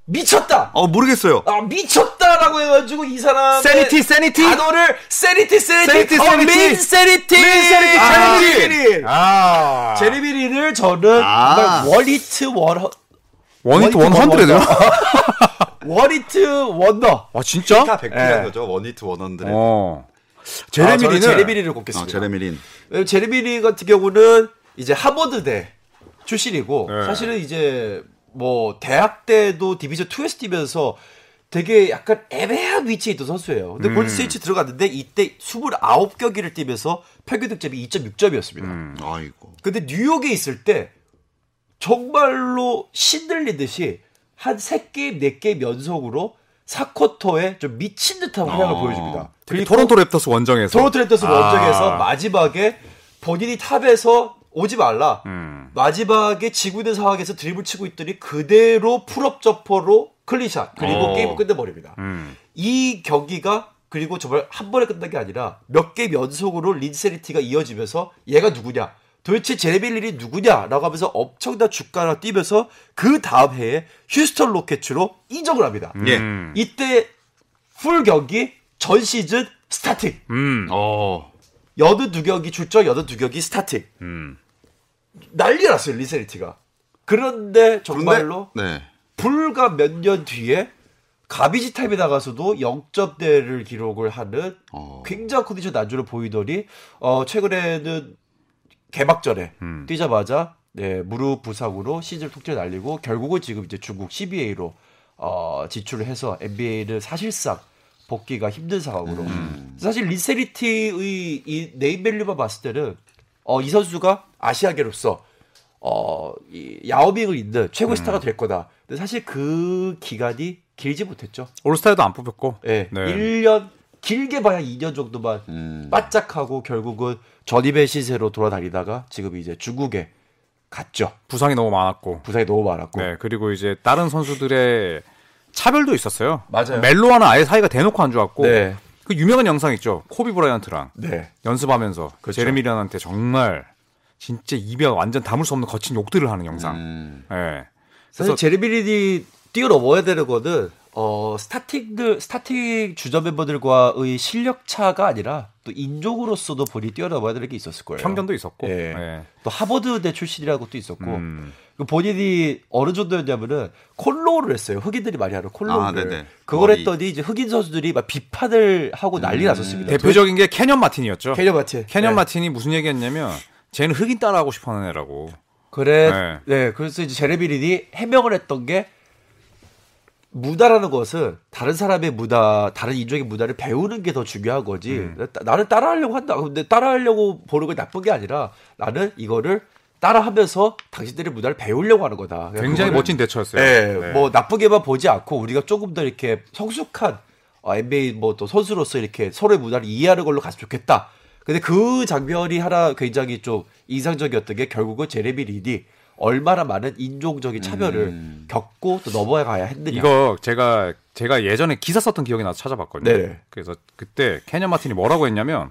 미쳤다 어 모르겠어요. 아 미쳤다라고 해가지고 이 사람 세니티 세니티. 단어를 세니티 세니티 세니티, 어, 세니티. 민 세니티 민 세니티. 제레미리. 아 제레미리를 저는 아. 정말 원히트 원 원히트 원헌드레드요? 원히트 원더 아 진짜? 카 100이라는 예. 거죠. 원히트 원헌드레. 어. 제레미리는 제레미리를 어, 꼽겠습니다. 제레미린. 왜냐면 제레미리 같은 경우는 이제 하버드대 출신이고 네. 사실은 이제 뭐 대학 때도 디비전 2에서 뛰면서 되게 약간 애매한 위치에 있던 선수예요. 근데 음. 골든스테이트 들어갔는데 이때 29경기를 뛰면서 평균 득점이 2.6점이었습니다. 음. 아이고. 근데 뉴욕에 있을 때 정말로 신들리듯이 한 3게임, 4게임 연속으로 4쿼터에 좀 미친 듯한 활약을 어. 보여줍니다. 특히 토론토 랩터스 원정에서. 토론토 랩터스 아. 원정에서 마지막에 본인이 top에서 오지 말라. 음. 마지막에 있는 상황에서 드리블 치고 있더니 그대로 pull-up jumper로 clutch shot 그리고 어. 게임을 끝내버립니다. 음. 이 경기가 그리고 정말 한 번에 끝난 게 아니라 몇 게임 연속으로 Linsanity가 이어지면서 얘가 누구냐? 도대체 제레미 린이 누구냐라고 하면서 엄청난 주가를 뛰면서 그 다음 해에 휴스턴 로켓츠로 이적을 합니다. 예. 음. 이때 풀 경기 전 시즌 starting. 음. 어. 여든 두 경기 출전, 여든 두 경기 starting. 음. 난리 났어요, Linsanity가. 그런데 정말로 네. 불과 몇 년 뒤에 garbage time에 나가서도 0점대를 기록을 하는 어. 굉장한 컨디션 난조를 보이더니 어 최근에는 개막전에 음. 뛰자마자 네, 무릎 부상으로 시즌 통째 날리고 결국은 지금 이제 중국 CBA로 어 지출을 해서 NBA는 사실상 복귀가 힘든 상황으로 사실 린세리티의 이 네임밸류만 봤을 때는 어 이 선수가 아시아계로서 어 이 야오밍을 잇는 최고 스타가 될 거다. 근데 사실 그 기간이 길지 못했죠. 올스타에도 안 뽑혔고. 예. 네. 1년 길게 봐야 2년 정도만 음. 바짝하고 결국은 전임의 시세로 돌아다니다가 지금 이제 중국에 갔죠. 부상이 너무 많았고. 부상이 너무 많았고. 네, 그리고 이제 다른 선수들의 차별도 있었어요. 맞아요. 멜로와는 아예 사이가 대놓고 안 좋았고. 네. 그 유명한 영상 있죠. 코비 브라이언트랑 네. 연습하면서 그렇죠. 제레미 란한테 정말 진짜 입에 완전 담을 수 없는 거친 욕들을 하는 영상. 음. 예. 사실 그래서- 제레미 린이 뛰어넘어야 되는 거는 어 starting들 starting 주전 멤버들과의 실력 차가 아니라 또 인종으로서도 본인이 뛰어넘어야 되는 게 있었을 거예요. 편견도 있었고. 예. 예. 또 하버드대 출신이라는 것도 있었고 음. 그 본인이 어느 정도였냐면은 콜로우를 했어요. 흑인들이 많이 하는 콜로우를. 아, 네네. 그걸 머리. 했더니 이제 흑인 선수들이 막 비판을 하고 난리 났었습니다. 대표적인 게 캐년 마틴이었죠. 캐년 마틴. 캐년 네. 마틴이 무슨 얘기했냐면 쟤는 흑인 따라하고 싶어하는 애라고. 그래. 네. 네. 그래서 이제 제레미린이 해명을 했던 게 무다라는 것은 다른 사람의 무다, 다른 인종의 무다를 배우는 게 더 중요한 거지. 음. 따- 나는 따라하려고 한다. 근데 따라하려고 보는 게 나쁜 게 아니라 나는 이거를 따라하면서 당신들의 무다를 배우려고 하는 거다. 굉장히 멋진 대처였어요. 네, 네. 뭐 나쁘게만 보지 않고 우리가 조금 더 이렇게 성숙한 어, NBA 뭐 또 선수로서 이렇게 서로의 문화를 이해하는 걸로 갔으면 좋겠다. 근데 그 장면이 하나 굉장히 좀 인상적이었던 게 결국은 제레미 리디 얼마나 많은 인종적인 차별을 겪고 또 넘어가야 했느냐. 이거 제가 제가 예전에 기사 썼던 기억이 나서 찾아봤거든요. 네네. 그래서 그때 캐년 마틴이 뭐라고 했냐면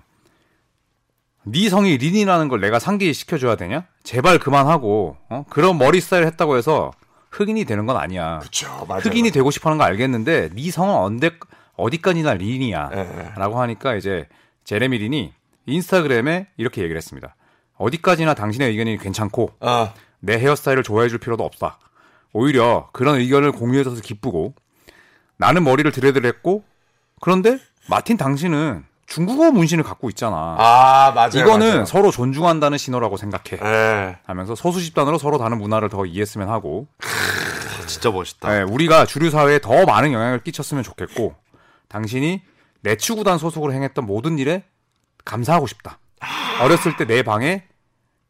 네 성이 린이라는 걸 내가 상기시켜줘야 되냐? 제발 그만하고 어? 그런 머리 스타일 했다고 해서 흑인이 되는 건 아니야. 그렇죠, 맞아요. 흑인이 되고 싶어하는 거 알겠는데 네 성은 언제 어디까지나 린이야. 예. 라고 하니까 이제 제레미 린이 인스타그램에 이렇게 얘기를 했습니다. 어디까지나 당신의 의견이 괜찮고 아, 내 헤어스타일을 좋아해 줄 필요도 없다. 오히려 그런 의견을 공유해줘서 기쁘고 나는 머리를 드레드했고 그런데 마틴 당신은 중국어 문신을 갖고 있잖아. 아 맞아요. 이거는 맞아요. 서로 존중한다는 신호라고 생각해. 예. 하면서 소수 집단으로 서로 다른 문화를 더 이해했으면 하고 진짜 멋있다. 예, 우리가 주류 사회에 더 많은 영향을 끼쳤으면 좋겠고 당신이 내 추구단 소속으로 행했던 모든 일에 감사하고 싶다. 어렸을 때 내 방에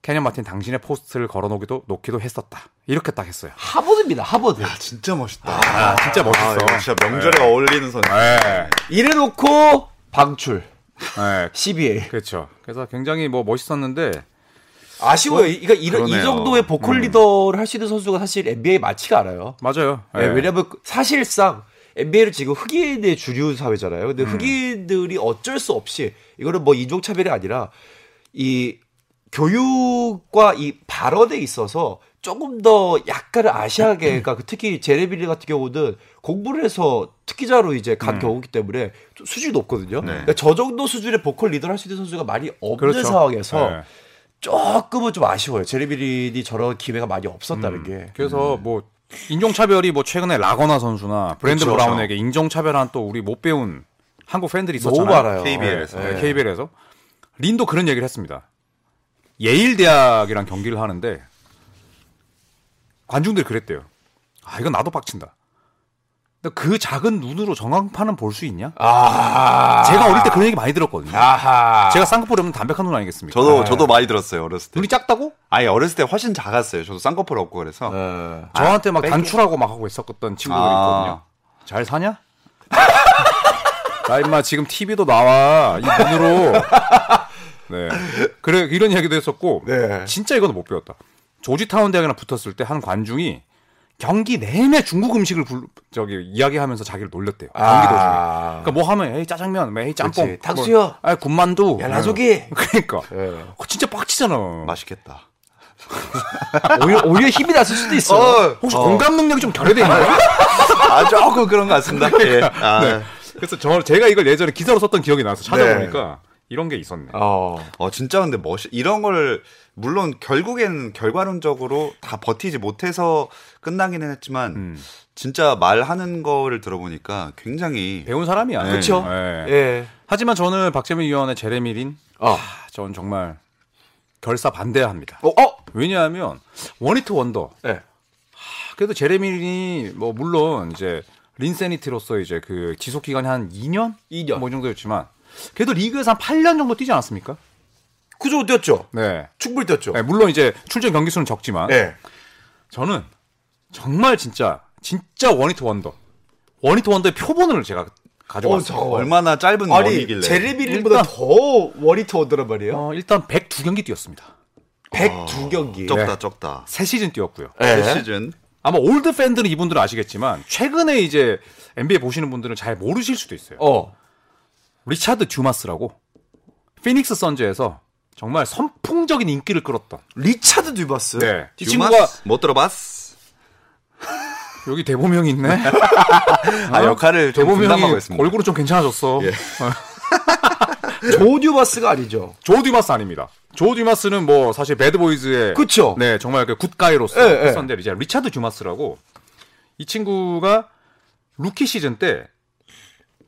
캐년 마틴 당신의 포스트를 걸어놓기도 놓기도 했었다. 이렇게 딱 했어요. 하버드입니다. 하버드. 진짜 멋있다. 아, 진짜 멋있어. 아, 진짜 명절에 어울리는 선수. 네. 이래놓고 방출. 네. CBA. 그렇죠. 그래서 굉장히 뭐 멋있었는데 아쉬워요. 그러니까 이런 이 그러네요. 정도의 보컬 리더를 할 수 있는 선수가 사실 NBA에 많지가 않아요. 맞아요. 네, 왜냐면 사실상 NBA는 지금 흑인의 주류 사회잖아요. 근데 흑인들이 어쩔 수 없이 이거는 뭐 인종 차별이 아니라 이 교육과 이 발언에 있어서 조금 더 약간은 아시아계가 그 특히 제레빌리 같은 경우는 공부를 해서 특기자로 이제 간 경우기 때문에 좀 수준이 높거든요. 그러니까 저 정도 수준의 보컬 리더를 할 수 있는 선수가 많이 없는 그렇죠. 상황에서 네. 조금은 좀 아쉬워요. 제레빌리 저런 기회가 많이 없었다는 게. 그래서 뭐 인종차별이 뭐 최근에 라거나 선수나 브랜드 그쵸. 브라운에게 인종차별한 또 우리 못 배운 한국 팬들이 너무 있었잖아요. 많아요. KBL에서. 네, KBL에서 린도 그런 얘기를 했습니다. 예일 대학이랑 경기를 하는데 관중들이 그랬대요. 아 이건 나도 빡친다. 근데 그 작은 눈으로 전광판은 볼 수 있냐? 아. 제가 어릴 때 그런 얘기 많이 들었거든요. 아하. 제가 쌍꺼풀이 없는 담백한 눈 아니겠습니까? 저도 저도 많이 들었어요 어렸을 때. 눈이 작다고? 아니 어렸을 때 훨씬 작았어요. 저도 쌍꺼풀 없고 그래서. 어. 저한테 막 뺑- 단출하고 막 하고 있었던 친구들이 아. 있거든요. 잘 사냐? 나 임마 지금 TV도 나와 이 눈으로. 네. 그래 이런 이야기도 했었고 네. 진짜 이거는 못 배웠다. 조지타운 대학이랑 붙었을 때 한 관중이 경기 내내 중국 음식을 불, 저기 이야기하면서 자기를 놀렸대요. 경기 도중에. 아. 그러니까 뭐 하면 에이 짜장면, 뭐 에이 짬뽕, 그렇지. 탕수육. 뭐, 아 군만두, 야, 나조기. 그러니까 예. 어, 진짜 빡치잖아. 맛있겠다. 오히려, 오히려 힘이 났을 수도 있어. 어, 혹시 공감 능력이 좀 결여돼 있나요? 아 조금 그런 것 같습니다. 예. 아, 네. 그래서 저 제가 이걸 예전에 기사로 썼던 기억이 나서 찾아보니까 이런 게 있었네. 어. 어 진짜 근데 멋 이런 걸 물론 결국엔 결과론적으로 다 버티지 못해서 끝나기는 했지만 음. 진짜 말하는 거를 들어보니까 굉장히 배운 사람이야. 네. 그쵸? 네. 예. 하지만 저는 박재민 위원의 제레미 린, 어. 아, 전 정말 결사 반대합니다. 어? 어? 왜냐하면 one-hit wonder. 예. 그래도 제레미 린이 뭐 물론 이제 Linsanity로서 이제 그 지속 기간이 한 2년, 2년. 뭐이 정도였지만 그래도 리그에서 한 8년 정도 뛰지 않았습니까? 그 정도 뛰었죠. 네. 충분히 뛰었죠. 네, 물론 이제 출전 경기 수는 적지만 예. 저는 정말 진짜 진짜 one-hit wonder one-hit wonder의 표본을 제가 어, 가져왔어요. 저- 얼마나 짧은 아니, 원이길래 제레빌리보다 일단- 더 one-hit wonder란 말이에요. 어, 일단 102경기 뛰었습니다. 102경기. 적다 네. 적다. 세 시즌 뛰었고요. 예. 첫 시즌 아마 old 팬들은 이분들은 아시겠지만 최근에 이제 NBA 보시는 분들은 잘 모르실 수도 있어요. 어. 리차드 듀마스라고 피닉스 선즈에서 정말 선풍적인 인기를 끌었던 리차드 듀마스. 네. 이 듀마스? 친구가 못 들어봤어. 여기 대보명이 있네. 아 역할을 좀 대보명이 있습니다. 얼굴은 좀 괜찮아졌어. 예. 조 듀마스가 아니죠. 조 듀마스 아닙니다. 조 듀마스는 뭐 사실 배드보이즈의 그쵸. 네 정말 그 good guy로서 예, 예. 했었는데 이제 리차드 듀마스라고 이 친구가 루키 시즌 때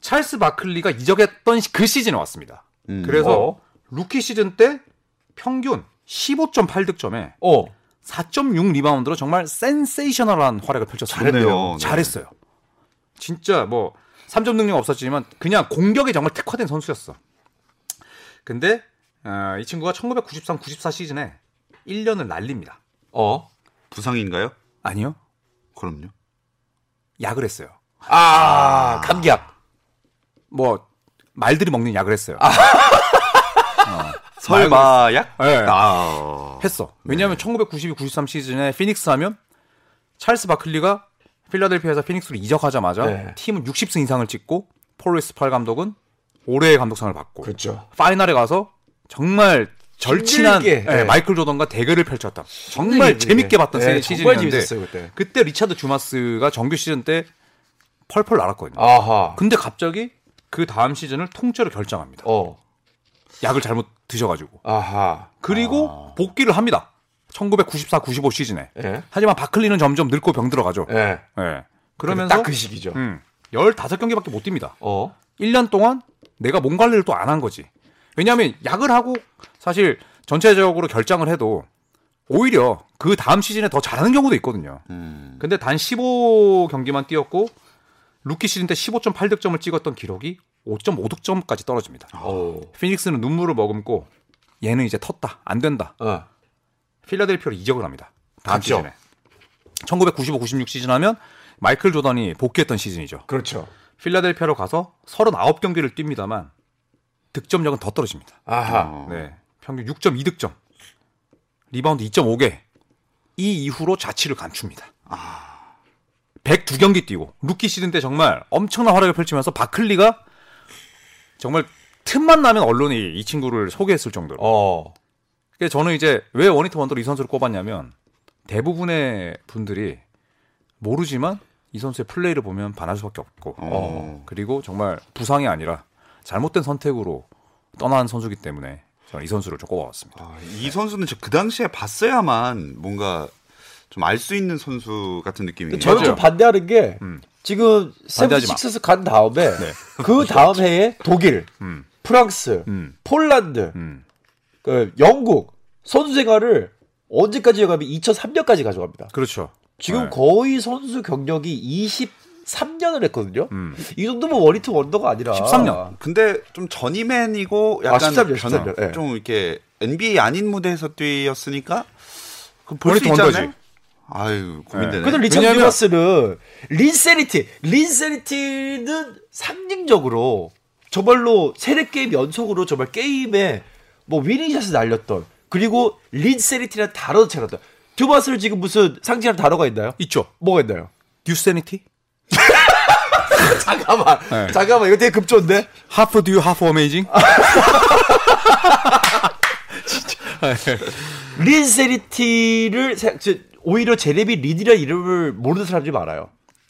찰스 바클리가 이적했던 시- 그 시즌에 왔습니다. 음. 그래서 어. 루키 시즌 때 평균 15.8 득점에 어. 4.6 리바운드로 정말 센세이셔널한 활약을 펼쳤어요. 잘했네요. 네. 잘했어요. 진짜 뭐 3점 능력 없었지만 그냥 공격에 정말 특화된 선수였어. 근데 어, 이 친구가 1993, 94 시즌에 1년을 날립니다. 어. 부상인가요? 아니요. 그럼요. 약을 했어요. 아, 감기약. 뭐 말들이 먹는 약을 했어요. 설마 약? 네. 아. 했어. 왜냐하면 1992, 93 시즌에 피닉스 하면 찰스 바클리가 필라델피아에서 피닉스로 이적하자마자 네. 팀은 60승 이상을 찍고 폴 웨스트팔 감독은 올해의 감독상을 받고 그렇죠. 파이널에 가서 정말 절친한 예, 네. 마이클 조던과 대결을 펼쳤다. 정말 재밌게 봤던 네, 시- 시즌이었는데 그때. 그때 리차드 듀마스가 정규 시즌 때 펄펄 날았거든요. 아하. 근데 갑자기 그 다음 시즌을 통째로 결정합니다. 어. 약을 잘못 드셔가지고 아하. 그리고 복귀를 합니다. 1994, 95 시즌에. 예. 하지만 바클리는 점점 늙고 병들어가죠. 예. 예. 그러면서 딱 그 시기죠. 음, 15경기밖에 못 뜁니다. 어. 1년 동안 내가 몸 관리를 또 안 한 거지. 왜냐하면 약을 하고 사실 전체적으로 결장을 해도 오히려 그 다음 시즌에 더 잘하는 경우도 있거든요. 음. 근데 단 15경기만 뛰었고 루키 시즌 때 15.8득점을 찍었던 기록이 5.5득점까지 떨어집니다. 어. 피닉스는 눈물을 머금고 얘는 이제 텄다. 안 된다. 어. 필라델피아로 이적을 합니다. 다음 갔죠. 시즌에. 1995-96 시즌 하면 마이클 조던이 복귀했던 시즌이죠. 그렇죠. 필라델피아로 가서 39경기를 뜁니다만 득점력은 더 떨어집니다. 아하. 어. 네. 평균 6.2 득점. 리바운드 2.5개. 이 이후로 자취를 감춥니다. 102경기 뛰고 루키 시즌 때 정말 엄청난 활약을 펼치면서 바클리가 정말 틈만 나면 언론이 이 친구를 소개했을 정도로. 어. 그래서 저는 이제 왜 one-hit wonder로 이 선수를 꼽았냐면 대부분의 분들이 모르지만 이 선수의 플레이를 보면 반할 수밖에 없고 어. 그리고 정말 부상이 아니라 잘못된 선택으로 떠난 선수기 때문에 저는 이 선수를 좀 꼽아봤습니다. 아, 이 선수는 저그 당시에 봤어야만 뭔가 좀 알 수 있는 선수 같은 느낌이. 저는 맞아요. 좀 반대하는 게 음. 지금. 세븐식스스 간 다음에 네. 그 다음 해에 독일, 음, 프랑스, 음, 폴란드, 음. 그 영국 선수 생활을 언제까지 가면 2003년까지 가져갑니다. 그렇죠. 지금 네. 거의 선수 경력이 23년을 했거든요. 음. 이 정도면 원히트 원더가 아니라 13년. 근데 좀 전이맨이고 아, 약간 13년, 변- 13년, 예. 좀 이렇게 NBA 아닌 무대에서 뛰었으니까 볼수 있잖아요. 아유 고민되네. 근데 리처드 왜냐면- 듀마스는 Linsanity, Linsanity는 상징적으로 정말로 세네 게임 연속으로 정말 게임에 뭐 winning shot을 날렸던 그리고 Linsanity라는 단어도 낳았던 듀마스를 지금 무슨 상징하는 단어가 있나요? 있죠. 뭐가 있나요? Dusanity? 잠깐만, 네. 잠깐만 이거 되게 급조인데. half 듀 half amazing? Linsanity를 세- 저- 오히려 제레미 린이라는 이름을 모르는 사람들이 많아요.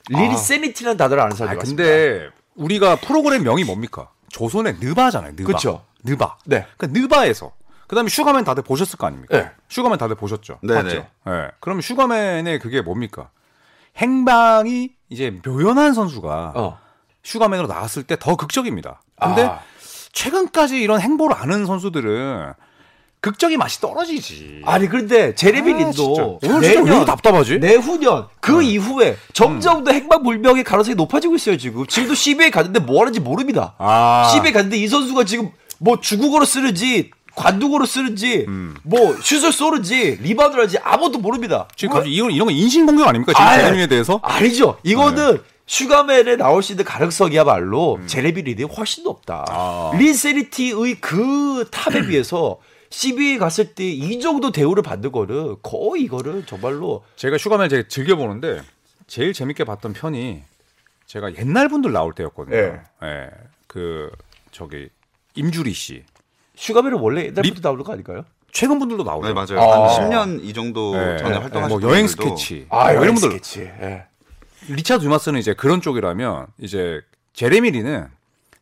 Linsanity라는 단어를 아는 아, 사람들이 많습니다. 근데 우리가 프로그램 명이 뭡니까? 조박의 느바잖아요. 느바. 그쵸. 느바. 네. 그러니까 느바에서 그다음에 슈가맨 다들 보셨을 거 아닙니까? 네. 슈가맨 다들 보셨죠. 네네. 봤죠. 네. 그러면 슈가맨의 그게 뭡니까? 행방이 이제 묘연한 선수가 어. 슈가맨으로 나왔을 때 더 극적입니다. 근데 아. 최근까지 이런 행보를 아는 선수들은 극적인 맛이 떨어지지. 아니 그런데 제레미 아, 린도 이렇게 답답하지? 내후년 그 이후에 점점 더 행방불명의 가능성이 높아지고 있어요 지금. 지금도 CBA 갔는데 뭐 하는지 모릅니다. 아. CBA 갔는데 이 선수가 지금 뭐 중국어를 쓰는지 광둥어를 쓰는지 음. 뭐 슛을 쏘는지 리바운드를 하는지 아무도 모릅니다. 지금 갑자기 이건 이런 거 인신 공격 아닙니까? 지금 아이, 제레미에 대해서? 아니죠. 이거는 네. 슈가맨에 나올 수 있는 가능성이야말로 제레미 린이 훨씬 높다. 음. 아. Linsanity의 그 top에 비해서 CBA 갔을 때 이 정도 대우를 받는 거는 거의 이거는 정말로 제가 슈가맨 제가 즐겨 보는데 제일 재밌게 봤던 편이 제가 옛날 분들 나올 때였거든요. 예. 예. 그 저기 임주리 씨. 슈가맨은 원래 옛날부터 리- 나오는 거 아닐까요? 최근 분들도 나오죠. 네 맞아요. 아. 한 10년 이 정도 예, 전에 예, 활동하셨던 뭐 여행 분들도 스케치. 아, 뭐 이런 분들 스케치. 예. 리차드 듀마스는 이제 그런 쪽이라면 이제 제레미 린은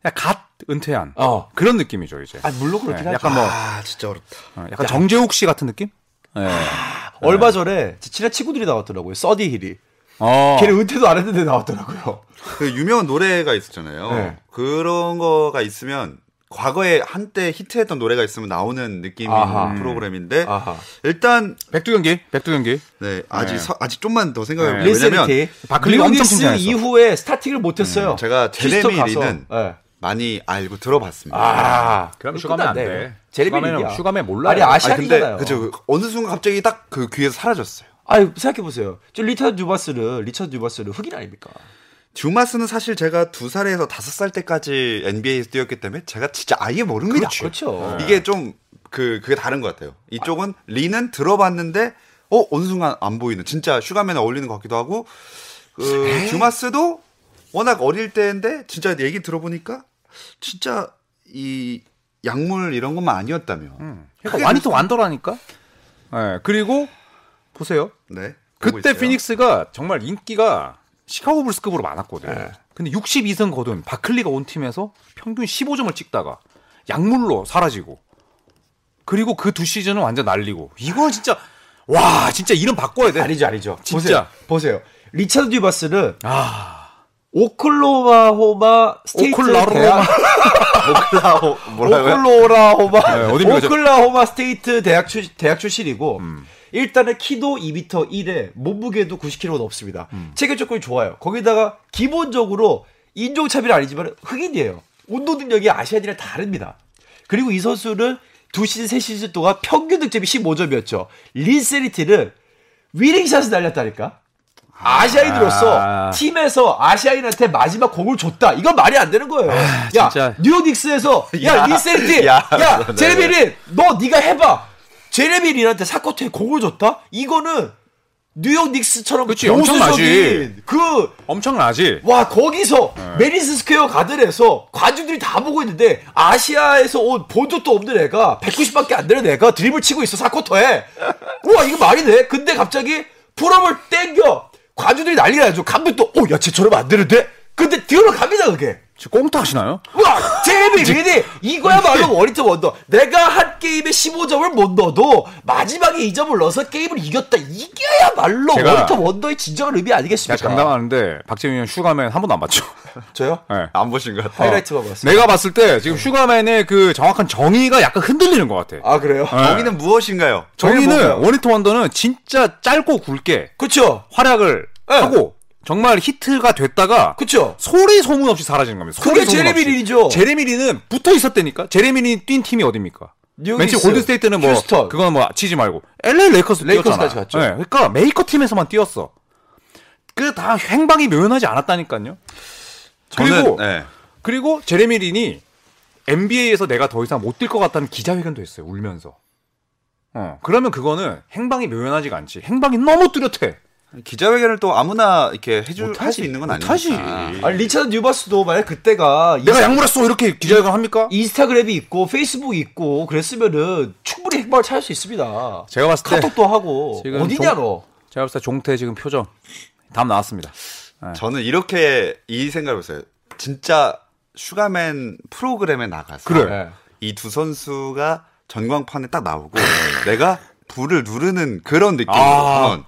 그냥 갓 은퇴한 어. 그런 느낌이죠, 이제. 아, 물론 그렇긴 예, 하죠. 약간 뭐 아 진짜 어렵다. 어, 약간 정재욱 씨 같은 느낌? 예. 얼마 전에 제 친한 친구들이 나왔더라고요. 써니힐이. 어. 걔는 은퇴도 안 했는데 나왔더라고요. 그 유명한 노래가 있었잖아요. 네. 그런 거가 있으면 과거에 한때 히트했던 노래가 있으면 나오는 느낌인 아하. 프로그램인데 아하. 일단 102경기, 102경기. 네 아직 네. 서- 아직 좀만 더 생각해 네. 볼게요. 왜냐면. 바클리가 엄청. 이후에 starting을 못했어요. 제가 휴스턴 제레미 가서. 린은 예. 많이 알고 들어봤습니다. 아, 그럼 그럼 슈가맨 안. 돼. 슈가맨은- 린이야. 슈가맨 몰라요. 아니 아니 Asian이잖아요. 그죠 어느 순간 갑자기 딱 그 귀에서 사라졌어요. 아유 생각해 보세요. 저 리차드 듀마스는 리차드 듀마스는 흑인 아닙니까? 듀마스는 사실 제가 두 살에서 다섯 살 때까지 NBA에서 뛰었기 때문에 제가 진짜 아예 모릅니다. 그렇죠. 이게 좀 그 그게 다른 것 같아요. 이쪽은 린은 들어봤는데 어 어느 순간 안 보이는 진짜 슈가맨에 어울리는 것 같기도 하고 그 듀마스도 워낙 어릴 때인데 진짜 얘기 들어보니까 진짜 이 약물 이런 것만 아니었다며. 그러니까 와니트 완더라니까. 예. 그리고 보세요. 네. 그때 있어요. 피닉스가 정말 인기가 시카고 불스급으로 많았거든요. 네. 근데 62승 거둔 바클리가 온 팀에서 평균 15점을 찍다가 약물로 사라지고 그리고 그 두 시즌은 완전 날리고 이거 진짜 와 진짜 이름 바꿔야 돼. 아니죠, 아니죠. 진짜. 보세요. 보세요. 리차드 듀마스는 아 오클라호마 스테이트 오클라호마. 대학 오클라호 뭐라고요? 오클라호마 네, 오클라호마 스테이트 대학 출 대학 출신이고 음. 일단은 키도 2m 1에 몸무게도 90kg가 넘습니다. 음. 체격 조건이 좋아요. 거기다가 기본적으로 인종차별은 아니지만 흑인이에요. 운동 능력이 Asian이랑 다릅니다. 그리고 이 선수는 두 시즌 세 시즌 동안 평균 득점이 15점이었죠. Linsanity는 winning shot을 날렸다니까. 아시아인으로서 아. 팀에서 아시아인한테 마지막 공을 줬다. 이건 말이 안 되는 거예요. 야, 진짜. 뉴욕 닉스에서 야, 야, Linsanity, 야, 야, 네. 제레미 린, 너 네가 해봐. 제레미 린한테 4쿼터에 공을 줬다? 이거는 뉴욕 닉스처럼 그치, 엄청나지. 보수적인 그 엄청나지. 와 거기서 네. 매디슨 스퀘어 가든에서 관중들이 다 보고 있는데 아시아에서 온 본 적도 없는 애가 190밖에 안 되는 애가 드리블을 치고 있어 4쿼터에 우와 이거 말이 돼 근데 갑자기 pull-up을 땡겨 관중들이 난리가 나죠 감독도 오 야 쟤 저럼 안 되는데 근데 들어갑니다 그게 지금 꽁트 하시나요? 우와 제레미 린이 이거야말로 one-hit wonder 내가 한 게임에 15점을 못 넣어도 마지막에 2점을 넣어서 게임을 이겼다 이게야말로 제가- one-hit wonder의 진정한 의미 제가 아니겠습니까 장담하는데 박재민 형 슈가맨 한 번도 안 봤죠. 저요? 네. 안 보신 것 같아요. 하이라이트만 봤어요 내가 봤을 때 지금 슈가맨의 그 정확한 정의가 약간 흔들리는 것 같아. 아 그래요? 네. 정의는 무엇인가요? 정의는? one-hit wonder는 진짜 짧고 굵게 그쵸 활약을 네. 하고 정말 히트가 됐다가 그쵸 소리 소문 없이 사라지는 겁니다. 소리 그게 소문 제레미 없이. 린이죠. 제레미 린은 붙어 있었다니까. 제레미 린이 뛴 팀이 어딥니까? 뉴욕 닉스 골든 스테이트는 뭐 휴스턴. 그건 뭐 치지 말고 LA 레이커스 레이커스까지. 갔죠. 네, 그러니까 메이커 팀에서만 뛰었어. 그 다 행방이 묘연하지 않았다니까요. 저는 그리고 네. 그리고 제레미 린이 NBA에서 내가 더 이상 못 뛸 것 같다는 기자회견도 했어요. 울면서. 어, 그러면 그거는 행방이 묘연하지가 않지. 행방이 너무 뚜렷해. 기자회견을 또 아무나 이렇게 해줄 못하지. 할수 있는 건. 아니니까. 아니 리차드 듀마스도 만약 그때가 내가 약물했어 이렇게 기자회견 합니까? 인스타그램이 있고 페이스북 이 있고 그랬으면은 충분히 행방을 찾을 수 있습니다. 제가 봤을 때 카톡도 하고 지금 어디냐 종- 너? 제가 봤을 때 종태 지금 표정 답 나왔습니다. 저는 이렇게 이 생각을 했어요. 진짜 슈가맨 프로그램에 나가서 그래. 네. 이두 선수가 전광판에 딱 나오고 내가 불을 누르는 그런 느낌으로 아.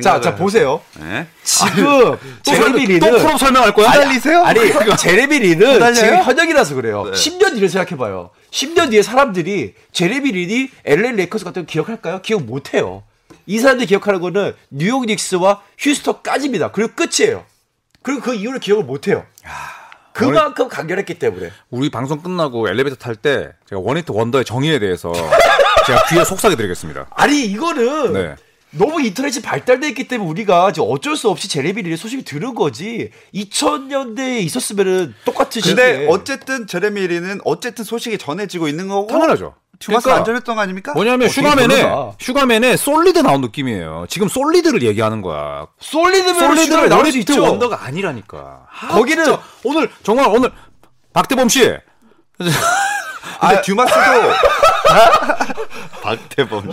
자, 자 보세요. 네. 지금 제레미 린은 또 프로 설명할 거야? 헷갈리세요? 아니 제레미 린은 헷갈려요? 지금 현역이라서 그래요. 네. 10년 뒤를 생각해 봐요. 10년 뒤에 사람들이 린이 LA 레이커스 같은 거 기억할까요? 기억 못 해요. 이 사람들이 기억하는 거는 뉴욕 닉스와 휴스턴까지입니다. 그리고 끝이에요. 그리고 그 이후를 기억을 못 해요. 그만큼 강렬했기 때문에. 우리 방송 끝나고 엘리베이터 탈 때 제가 one-hit wonder의 정의에 대해서 제가 귀에 속삭여 드리겠습니다. 아니 이거는 네. 너무 인터넷이 발달돼 있기 때문에 우리가 지금 어쩔 수 없이 제레미 린의 소식을 들은 거지. 2000년대에 있었으면은 똑같은 근데 시기에. 어쨌든 제레미 린은 어쨌든 소식이 전해지고 있는 거고 당연하죠. 듀마스 그러니까 안전했던 거 아닙니까? 뭐냐면 어, 슈가맨에. 슈가맨에 솔리드 나온 느낌이에요. 지금 솔리드를 얘기하는 거야. 솔리드면 솔리드를 솔리드를 나올 수 있죠. wonder가 아니라니까. 아, 거기는- 진짜 오늘 정말 오늘 박대범 씨 근데 듀마스도 박태범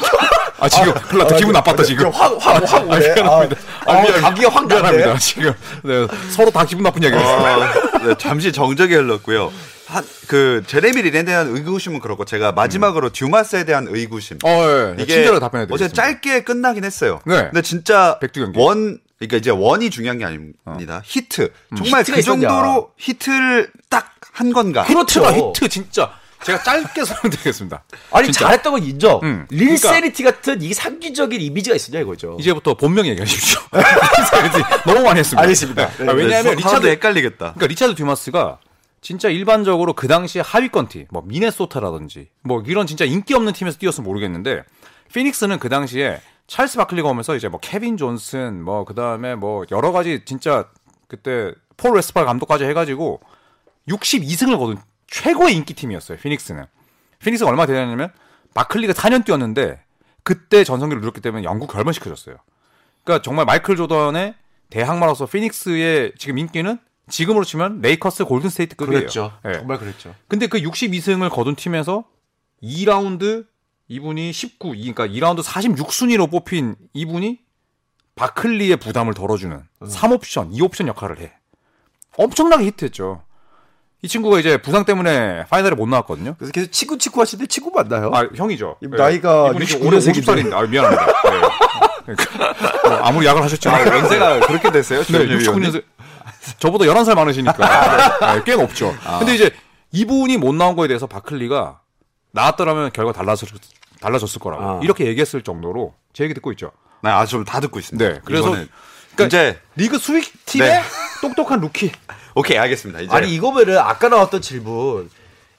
아 지금 큰일 났다 기분 나빴다 지금 확확확 오네. 미안합니다. 아, 아, 가기가 확 미안합니다. 지금 네, 서로 다 기분 나쁜 했어요. 어, 네, 잠시 정적이 흘렀고요. 한, 그 제레미 린에 대한 의구심은 그렇고 제가 마지막으로 듀마스에 대한 의구심. 어, 예. 이게 친절하게 답변해 어제 드리겠습니다. 짧게 끝나긴 했어요. 네. 근데 진짜 백두 경기. one 그러니까 이제 one이 중요한 게 아닙니다. 히트. 정말 히트가 그 있었냐. 정도로 히트를 딱 한 건가? 그렇죠. 히트 진짜 제가 짧게 설명드리겠습니다. 아니 진짜. 잘했던 건 인정. 음. Linsanity 같은 이게 상징적인 이미지가 있었냐 이거죠. 이제부터 본명 얘기하십시오. 너무 많이 했습니다. 알겠습니다. 아, 왜냐하면 리차드 리차드 헷갈리겠다. 그러니까 리차드 듀마스가 진짜 일반적으로 그 당시에 하위권 팀, 뭐 미네소타라든지 뭐 이런 진짜 인기 없는 팀에서 뛰었으면 모르겠는데 피닉스는 그 당시에 찰스 바클리가 오면서 이제 뭐 케빈 존슨 뭐 그다음에 뭐 여러 가지 진짜 그때 폴 웨스팔 감독까지 해 가지고 62승을 거둔 최고의 인기 팀이었어요. 피닉스는. 피닉스가 얼마나 대단했냐면 바클리가 4년 뛰었는데 그때 전성기를 누렸기 때문에 영구 결번시켜줬어요. 그러니까 정말 마이클 조던의 대항마로서 피닉스의 지금 인기는 지금으로 치면 레이커스 골든스테이트급이에요. 그랬죠. 예. 정말 그랬죠. 근데 그 62승을 거둔 팀에서 2라운드 이분이 19, 이- 그러니까 2라운드 46순위로 뽑힌 이분이 바클리의 부담을 덜어주는 3옵션, 2옵션 역할을 해. 엄청나게 히트했죠. 이 친구가 이제 부상 때문에 파이널에 못 나왔거든요. 그래서 계속 치구 치구 하시는데 치구 맞나요? 아 형이죠. 이 나이가 이분이 69 올해 년생인데. 50살인데 아, 미안합니다. 네. 그러니까 뭐 아무리 약을 하셨지만 연세가 그렇게 됐어요? 네, 69년생. 저보다 11살 많으시니까 네, 꽤 높죠. 근데 이제 이분이 못 나온 거에 대해서 바클리가 나왔더라면 결과 달라졌, 달라졌을 거라고 아. 이렇게 얘기했을 정도로 제 얘기 듣고 있죠. 네, 아주 좀다 듣고 있습니다. 네, 그래서 그러니까 이제 리그 수익 팀의 네. 똑똑한 루키. 오케이 알겠습니다. 이제 아니 이거면은 아까 나왔던 질문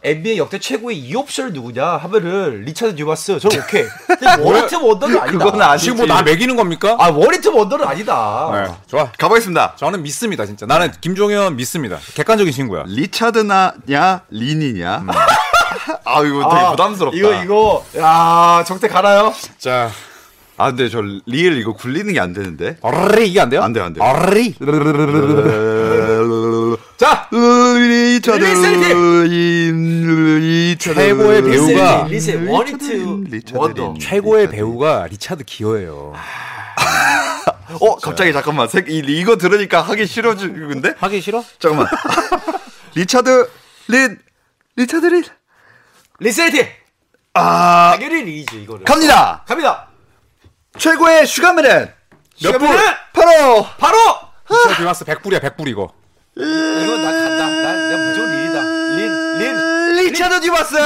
NBA 역대 최고의 2옵션 누구냐 하면은 리차드 듀마스 저는 오케이. 근데 one-hit wonder는 아니다. 그건 아니지. 지금 뭐 나 매기는 겁니까? 아 one-hit wonder는 아니다. 네, 좋아. 가보겠습니다. 저는 믿습니다, 진짜. 나는 김종현 믿습니다. 객관적인 친구야. 리차드나냐 린이냐? 아 이거 되게 아, 부담스럽다. 이거 이거 야 적대 가나요? 자, 아 근데 저 리을 이거 굴리는 게 안 되는데. 어리 이게 안 돼요? 안 돼요, 안 돼요. 어리. 자 리차드 리세티! 리차드 최고의 배우가 리세 워리트 리차드. 최고의 리차드. 배우가 리차드 기어예요. 어 갑자기 잠깐만 색- 이 이거 들으니까 하기 싫어지는데 하기 싫어? 잠깐만 리차드 린 리차드 린. Linsanity 아 당연히 린이죠 이거는. 갑니다. 갑니다. 최고의 슈가맨은 몇 불? 슈가맨은 바로 바로 리차드 듀마스 100불이야, 100불 이거. 이거 나 간다. 나 내가 무조건 린이다. 린 린. 리차드 듀마스.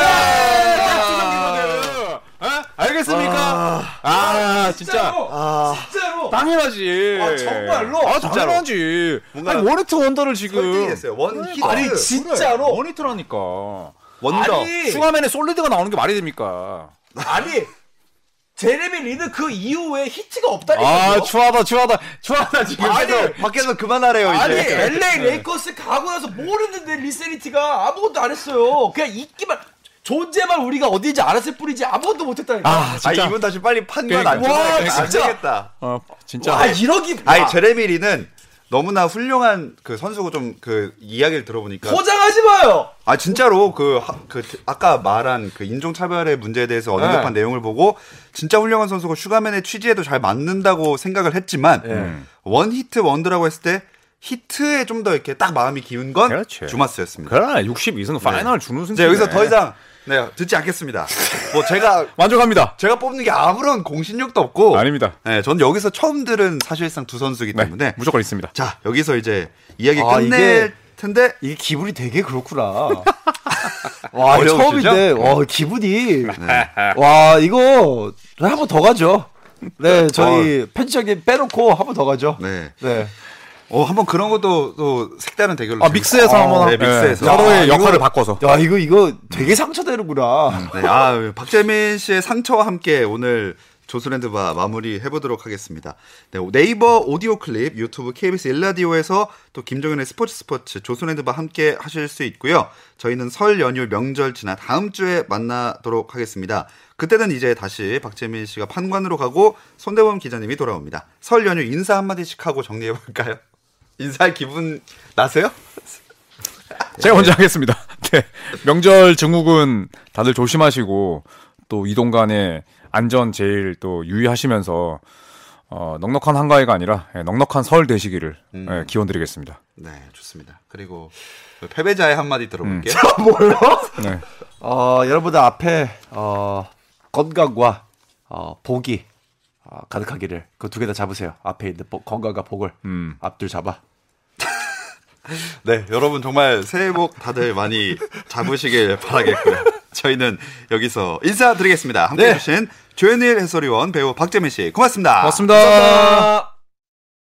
어? 알겠습니까? 아, 진짜. 진짜로. 당연하지. 아, 정말로? 아, 당연하지. 뭔가 아니, one-hit wonder를 지금. 설득했어요. one-hit. 아니 진짜로. one-hit라니까. wonder. 아니. 슈가맨에 솔리드가 나오는 게 말이 됩니까? 아니 제레미 린은 그 이후에 히트가 없다니까요. 아, 추하다, 추하다, 추하다, 지금. 아니, 밖에서 그만하래요 이제. 아니 LA 레이커스 가고 나서 뭘 했는데 Linsanity가 아무것도 안 했어요. 그냥 있기만 존재만 우리가 어디인지 알았을 뿐이지 아무것도 못했다니까. 아, 아 진짜. 이분 다시 빨리 판결 그러니까. 안 와, 안 진짜. 되겠다. 어, 진짜. 와 이러기. 아니 아, 제레미 린은 너무나 훌륭한 그 선수고 좀 그 이야기를 들어보니까 포장하지 마요. 아 진짜로 그, 하- 그 아까 말한 그 인종 차별의 문제에 대해서 언급한 네. 내용을 보고 진짜 훌륭한 선수고 슈가맨의 취지에도 잘 맞는다고 생각을 했지만 네. one-hit wonder라고 했을 때 히트에 좀 더 이렇게 딱 마음이 기운 건 그렇지. 듀마스였습니다. 그래, 62승 파이널 준우승. 이제 여기서 더 이상 네, 듣지 않겠습니다. 뭐 제가 만족합니다. 제가 뽑는 게 아무런 공신력도 없고 아닙니다. 네, 전 여기서 처음 들은 사실상 두 선수이기 네, 때문에 무조건 있습니다. 자 여기서 이제 이야기 아, 끝낼 이게- 텐데 이게 기분이 되게 그렇구나. 와? 처음인데 와 기분이 와 이거 한 번 더 가죠. 네 저희 편집장님 빼놓고 한 번 더 가죠. 네. 네. 어 한번 그런 것도 또 색다른 대결로 아, 믹스해서 아, 한번 네, 믹스해서 서로의 야, 역할을 이거- 바꿔서. 야 이거 이거 되게 상처되는구나. 네, 아 박재민 씨의 상처와 함께 오늘 조스랜드바 마무리 해보도록 하겠습니다. 네, 네이버 오디오 클립, 유튜브 KBS 일라디오에서 또 김정현의 스포츠 스포츠 조스랜드바 함께 하실 수 있고요. 저희는 설 연휴 명절 지나 다음 주에 만나도록 하겠습니다. 그때는 이제 다시 박재민 씨가 판관으로 가고 손대범 기자님이 돌아옵니다. 설 연휴 인사 한마디씩 하고 정리해 볼까요? 인사할 기분 나세요? 제가 먼저 하겠습니다. 네. 명절 증후군 다들 조심하시고 또 이동 간에 안전 제일 또 유의하시면서 어, 넉넉한 한가위가 아니라 예, 넉넉한 설 되시기를 예, 기원드리겠습니다. 네, 좋습니다. 그리고 패배자의 한마디 들어볼게요. 네. 어 여러분들 앞에 어 건강과 어 복이 어, 가득하기를 그 두 개 다 잡으세요. 앞에 있는 복- 건강과 복을 음. 앞둘 잡아. 네, 여러분 정말 새해 복 다들 많이 잡으시길 바라겠고요. 저희는 여기서 인사드리겠습니다. 함께 네. 해주신 조현일 해설위원 배우 박재민 씨 고맙습니다. 고맙습니다. 감사합니다.